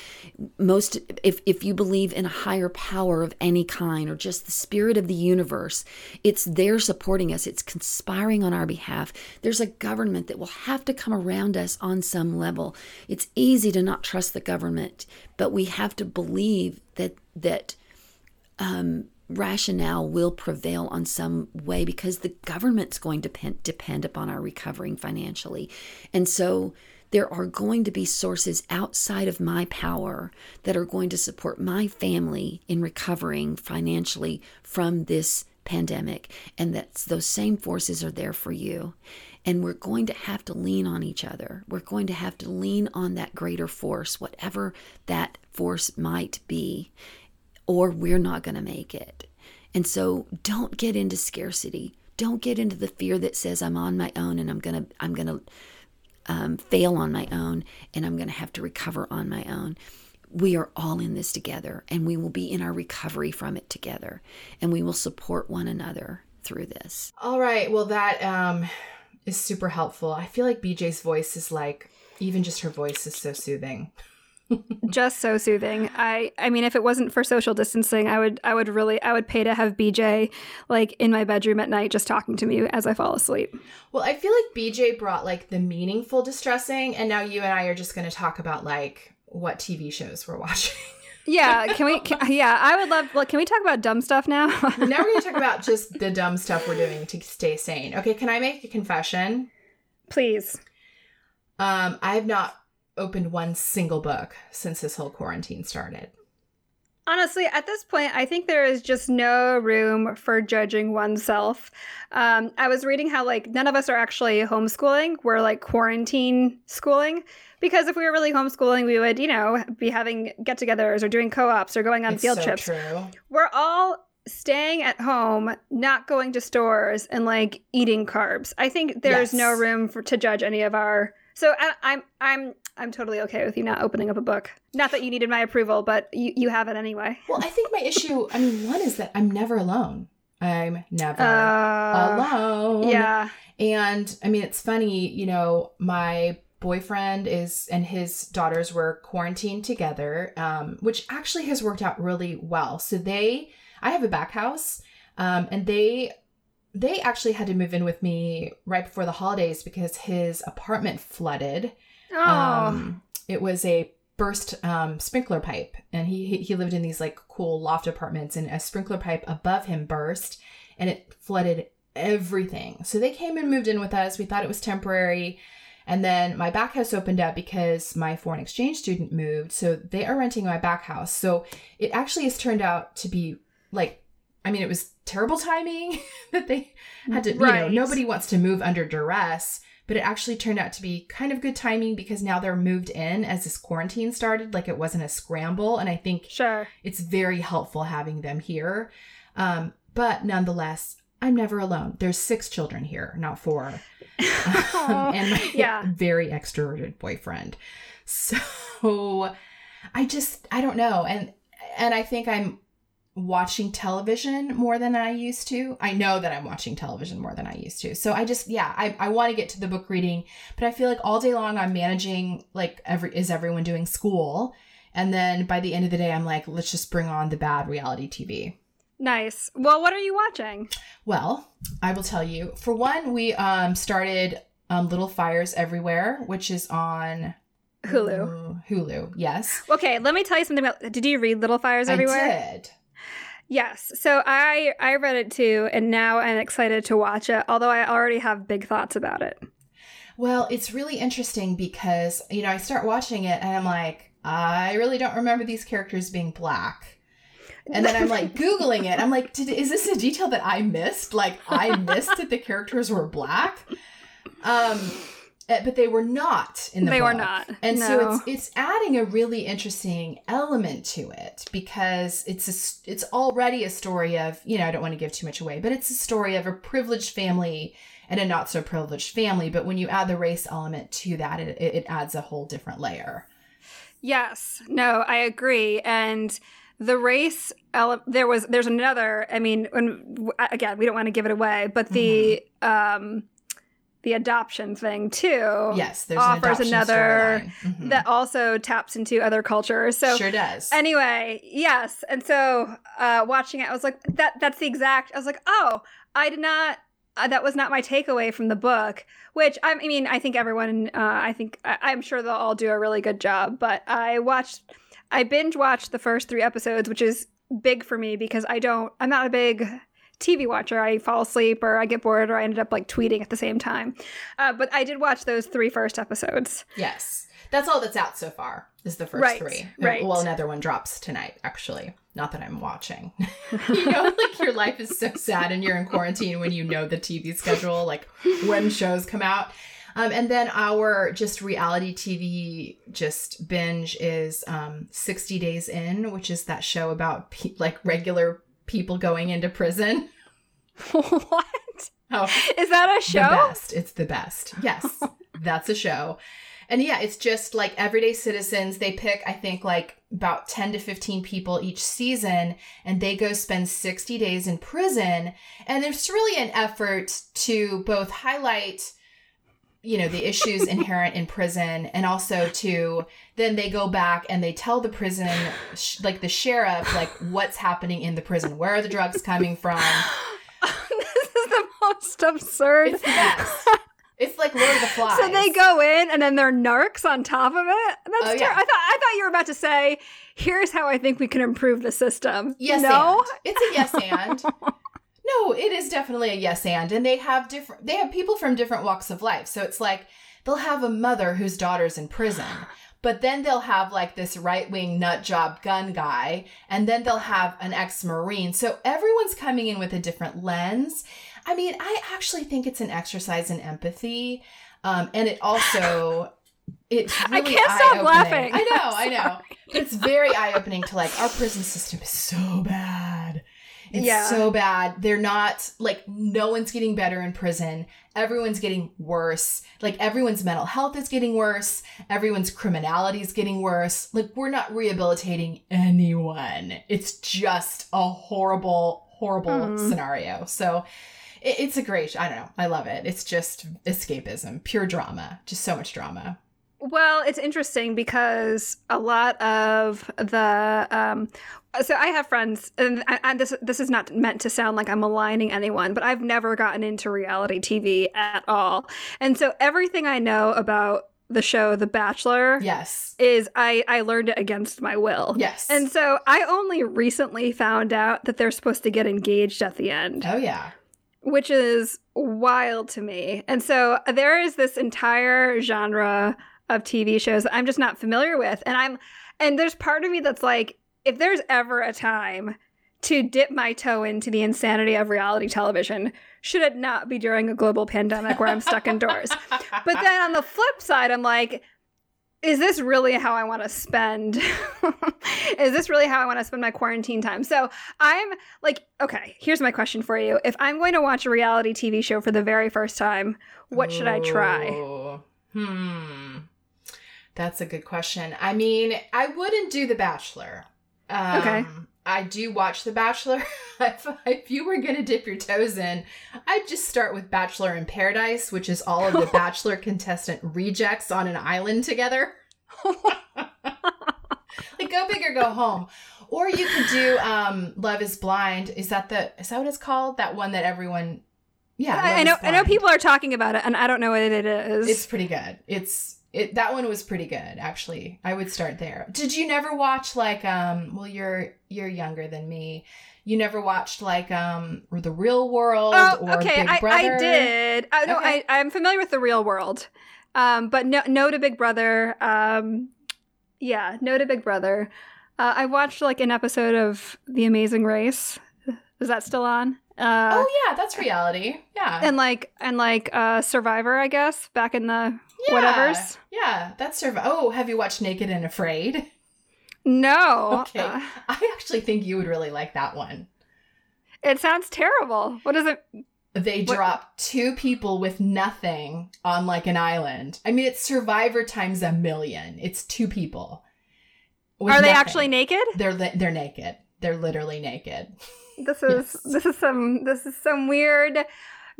Most, if, if you believe in a higher power of any kind or just the spirit of the universe, it's there supporting us, it's conspiring on our behalf. There's a government that will have to come around us on some level. It's easy to not trust the government, but we have to believe that, that, um, rationale will prevail on some way because the government's going to depend, depend upon our recovering financially. And so there are going to be sources outside of my power that are going to support my family in recovering financially from this pandemic. And that those same forces are there for you. And we're going to have to lean on each other. We're going to have to lean on that greater force whatever that force might be or we're not going to make it. And so don't get into scarcity. Don't get into the fear that says I'm on my own and I'm going to I'm going to um, fail on my own and I'm going to have to recover on my own. We are all in this together and we will be in our recovery from it together and we will support one another through this. All right. Well, that um, is super helpful. I feel like BJ's voice is like, even just her voice is so soothing just so soothing. I I mean if it wasn't for social distancing, I would I would really I would pay to have BJ like in my bedroom at night just talking to me as I fall asleep. Well, I feel like BJ brought like the meaningful distressing and now you and I are just going to talk about like what TV shows we're watching. yeah, can we? Can, yeah, I would love. Like, can we talk about dumb stuff now? now we're going to talk about just the dumb stuff we're doing to stay sane. Okay, can I make a confession? Please. Um, I have not opened one single book since this whole quarantine started. Honestly, at this point, I think there is just no room for judging oneself. Um, I was reading how, like, none of us are actually homeschooling. We're like quarantine schooling. Because if we were really homeschooling, we would, you know, be having get togethers or doing co ops or going on It's field so trips. True. We're all staying at home, not going to stores and like eating carbs. I think there's no room for to judge any of our. So I, I'm I'm I'm totally okay with you not opening up a book. Not that you needed my approval, but you you have it anyway. Well, I think my issue, I mean, one is that I'm never alone. I'm never Uh, alone. yeah. And I mean, it's funny, you know, my boyfriend is and his daughters were quarantined together, um, which actually has worked out really well. So they, I have a back house, um, and they, they actually had to move in with me right before the holidays because his apartment flooded. Oh. Um, it was a burst um, sprinkler pipe, and he he- lived in these like cool loft apartments, and a sprinkler pipe above him burst, and it flooded everything. So they came and moved in with us. We thought it was temporary. And then my back house opened up because my foreign exchange student moved. So they are renting my back house. So it actually has turned out to be like, I mean, it was terrible timing that they had to, you know, Right. nobody wants to move under duress, but it actually turned out to be kind of good timing because now they're moved in as this quarantine started. Like it wasn't a scramble. And I think sure. it's very helpful having them here. Um, but nonetheless, I'm never alone. There's six children here, not four. Um, and my Yeah. very extroverted boyfriend. So I just I don't know. And and I think I'm watching television more than I used to. I know that I'm watching television more than I used to. So I just yeah, I, I want to get to the book reading, but I feel like all day long I'm managing like every is everyone doing school? And then by the end of the day I'm like, let's just bring on the bad reality TV. Nice. Well, what are you watching? Well, I will tell you. For one, we um started um Little Fires Everywhere, which is on Hulu. Hulu, yes. Okay, let me tell you something about. Did you read Little Fires Everywhere? I did. Yes. So I I read it too, and now I'm excited to watch it. Although I already have big thoughts about it. Well, it's really interesting because, you know, I start watching it and I'm like, I really don't remember these characters being black. And then I'm like Googling it. I'm like, Did, is this a detail that I missed? Like, I missed that the characters were black? Um, eh, but they were not in the They were not. And so it's it's adding a really interesting element to it because it's a, it's already a story of you know I don't want to give too much away, but it's a story of a privileged family and a not so privileged family. But when you add the race element to that, it, it adds a whole different layer. Yes. No, I agree. And the race ele- there was there's another i mean when, again we don't want to give it away but the um the adoption thing too Yes, there's offers an another. Mhm. that also taps into other cultures so sure does. anyway yes and so uh watching it i was like that that's the exact i was like oh i did not uh, that was not my takeaway from the book which i mean i think everyone uh, i think I, i'm sure they'll all do a really good job but i watched i binge watched the first three episodes which is big for me because i don't i'm not a big tv watcher i fall asleep or i get bored or i ended up like tweeting at the same time uh, but i did watch those three first episodes yes, that's all that's out so far. Is the first Right, three. right. Well, another one drops tonight. Actually, not that I'm watching. you know, like your life is so sad and you're in quarantine when you know the TV schedule, like when shows come out. Um, and then our just reality TV just binge is um, 60 Days In, which is that show about pe- like regular people going into prison. what Oh, is that a show? the best. It's the best. Yes, that's a show. And yeah, it's just like everyday citizens. They pick, I think, like about 10 to 15 people each season, and they go spend 60 days in prison. And there's really an effort to both highlight, you know, the issues inherent in prison, and also to then they go back and they tell the prison, sh- like the sheriff, like what's happening in the prison. Where are the drugs coming from? this is the most absurd. It's the best. It's like Lord of the Flies. So they go in and then they're narcs on top of it. That's Oh, ter- yeah. I thought I thought you were about to say, "Here's how I think we can improve the system." Yes, no. and. It's a yes and. No, it is definitely a yes and, and they have different. They have people from different walks of life. So it's like they'll have a mother whose daughter's in prison, but then they'll have like this right wing nut job gun guy, and then they'll have an ex Marine. So everyone's coming in with a different lens. I mean, I actually think it's an exercise in empathy. Um, and it also it's really I can't stop eye-opening. laughing. I know, I know. It's very eye opening to like our prison system is so bad. It's Yeah. so bad. They're not like no one's getting better in prison. Everyone's getting worse. Like everyone's mental health is getting worse. Everyone's criminality is getting worse. Like we're not rehabilitating anyone. It's just a horrible, horrible Mhm. scenario. So it, it's a great. I don't know. I love it. It's just escapism, pure drama. Just so much drama. Well, it's interesting because a lot of the um, so I have friends, and, and this this is not meant to sound like I'm aligning anyone, but I've never gotten into reality TV at all, and so everything I know about the show The Bachelor Yes. is I I learned it against my will. Yes. And so I only recently found out that they're supposed to get engaged at the end oh yeah. which is wild to me. And so there is this entire genre of TV shows that I'm just not familiar with. And I'm and there's part of me that's like, if there's ever a time to dip my toe into the insanity of reality television, should it not be during a global pandemic where I'm stuck indoors? But then on the flip side, I'm like, is this really how I want to spend? is this really how I want to spend my quarantine time? So I'm like, okay, here's my question for you. If I'm going to watch a reality TV show for the very first time, what should I try? Hmm. That's a good question. I mean, I wouldn't do The Bachelor. Um, Okay. I do watch The Bachelor. if, if you were going to dip your toes in, I'd just start with Bachelor in Paradise, which is all of the Bachelor contestant rejects on an island together. like go big or go home. Or you could do um Love is Blind. Is that the is that what it's called? That one that everyone Yeah. I, I know I know people are talking about it and I don't know what it is. It's pretty good. It's it that one was pretty good actually. I would start there. Did you never watch like um well you're you're younger than me. You never watched like um The Real World Oh, or okay. Big I, Brother? I did. Uh, no, Okay. I, I'm familiar with the real world. Um, but no, no to Big Brother. Um, yeah, no to Big Brother. Uh, I watched like an episode of The Amazing Race. Is that still on? Uh, Oh yeah, that's reality. Yeah. and like and like uh, Survivor, I guess, back in the yeah. whatevers. Yeah, that's surv- Oh, have you watched Naked and Afraid? No. Okay. Uh, I actually think you would really like that one. it sounds terrible. What is it? They What- drop two people with nothing on like an island. I mean, it's Survivor times a million. It's two people. Are they nothing. actually naked? They're li- they're naked. They're literally naked. This is Yes. this is some this is some weird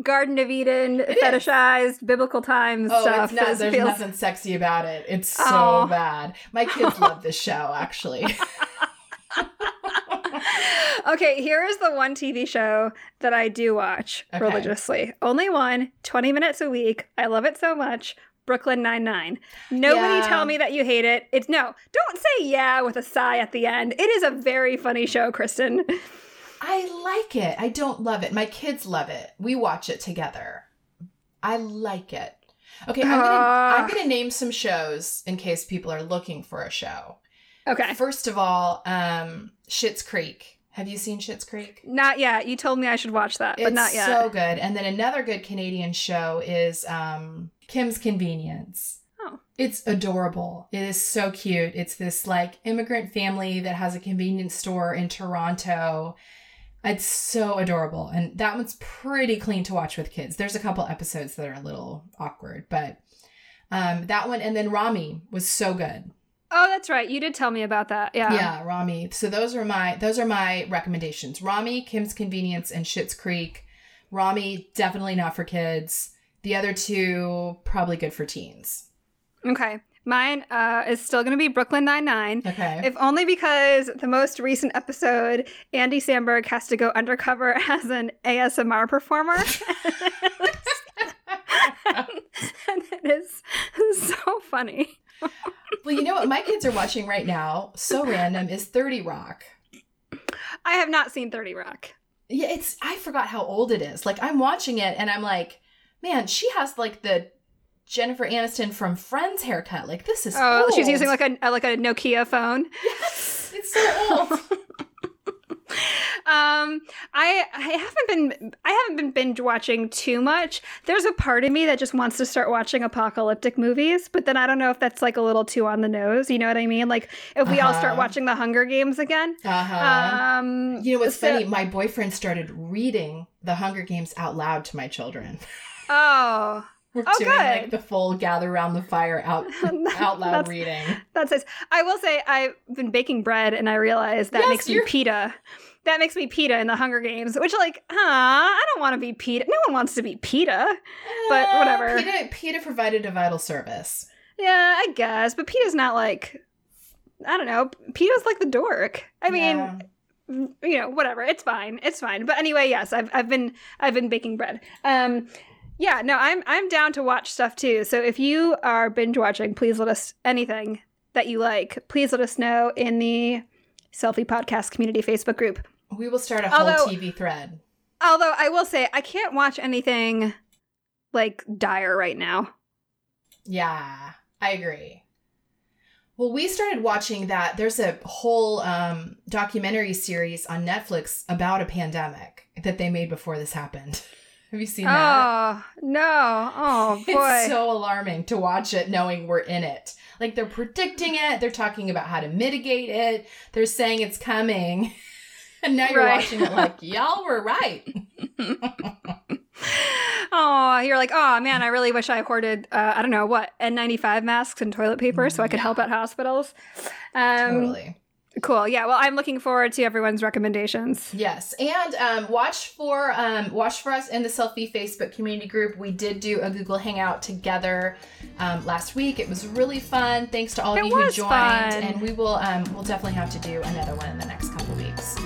Garden of Eden It is. fetishized biblical times Oh, stuff. it's not. There's feels- nothing sexy about it. It's so Oh. bad. My kids love this show. Actually, okay, here is the one TV show that I do watch Okay. religiously. Only one, 20 minutes a week. I love it so much. Brooklyn Nine-Nine. Nobody Yeah. tell me that you hate it. It's no, don't say yeah with a sigh at the end. It is a very funny show, Kristen. I like it. I don't love it. My kids love it. We watch it together. I like it. Okay, I'm gonna Ah. I'm gonna name some shows in case people are looking for a show. Okay. First of all, um, Schitt's Creek. Have you seen Schitt's Creek? Not yet. You told me I should watch that, but it's not yet. so good. And then another good Canadian show is um, Kim's Convenience. Oh. It's adorable. It is so cute. It's this like immigrant family that has a convenience store in Toronto. It's so adorable. And that one's pretty clean to watch with kids. There's a couple episodes that are a little awkward, but um, that one and then Ramy was so good. Oh, that's right. You did tell me about that. Yeah. Yeah, Ramy. So those are my those are my recommendations. Ramy, Kim's Convenience, and Schitt's Creek. Ramy definitely not for kids. The other two probably good for teens. Okay. Mine uh, is still going to be Brooklyn Nine-Nine. Okay. If only because the most recent episode, Andy Samberg has to go undercover as an ASMR performer. and it is so funny. well, you know what my kids are watching right now? So random is Thirty Rock. I have not seen 30 Rock. Yeah, it's I forgot how old it is. Like I'm watching it and I'm like, man, she has like the Jennifer Aniston from Friends haircut. Like this is Oh, old. she's using like a like a Nokia phone. yes, it's so old. Um, I I haven't been I haven't been binge watching too much. There's a part of me that just wants to start watching apocalyptic movies, but then I don't know if that's like a little too on the nose. You know what I mean? Like if we all start Uh-huh. watching The Hunger Games again. uh-huh. Um, you know what's so- funny? My boyfriend started reading The Hunger Games out loud to my children. Oh, We're Oh, doing good. like the full gather around the fire out out loud That's- reading. That's nice. I will say I've been baking bread and I realize that Yes, makes me you're- Peeta. That makes me Peeta in the Hunger Games, which like, huh, I don't want to be Peeta. No one wants to be Peeta. But Uh, whatever. PETA, PETA provided a vital service. Yeah, I guess, but Peeta's not like I don't know. Peeta's like the dork. I mean, Yeah. you know, whatever. It's fine. It's fine. But anyway, yes, I've I've been I've been baking bread. Um yeah, no, I'm I'm down to watch stuff too. So if you are binge watching, please let us anything that you like, please let us know in the Selfie Podcast Community Facebook group. we will start a whole Although- TV thread. Although I will say I can't watch anything like dire right now. Yeah, I agree. Well, we started watching that. There's a whole um, documentary series on Netflix about a pandemic that they made before this happened. Have you seen that? Oh, no. Oh boy. It's so alarming to watch it knowing we're in it. Like they're predicting it, they're talking about how to mitigate it, they're saying it's coming. And now you're Right. watching it like, y'all were right. Oh, you're like, oh man, I really wish I hoarded, uh, I don't know what, N95 masks and toilet paper so I could help at hospitals. Um, totally. Cool. Yeah. Well, I'm looking forward to everyone's recommendations. Yes, and um, watch for um, watch for us in the selfie Facebook community group. We did do a Google Hangout together um, last week. It was really fun. Thanks to all of It you who was joined, fun. and we will um, we'll definitely have to do another one in the next couple weeks.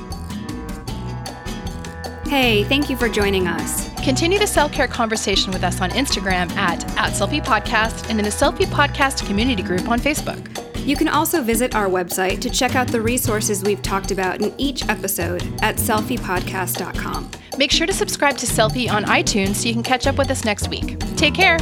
Hey, thank you for joining us. Continue the self care conversation with us on Instagram at, at Selfie Podcast and in the Selfie Podcast community group on Facebook. You can also visit our website to check out the resources we've talked about in each episode at selfiepodcast.com. Make sure to subscribe to Selfie on iTunes so you can catch up with us next week. Take care.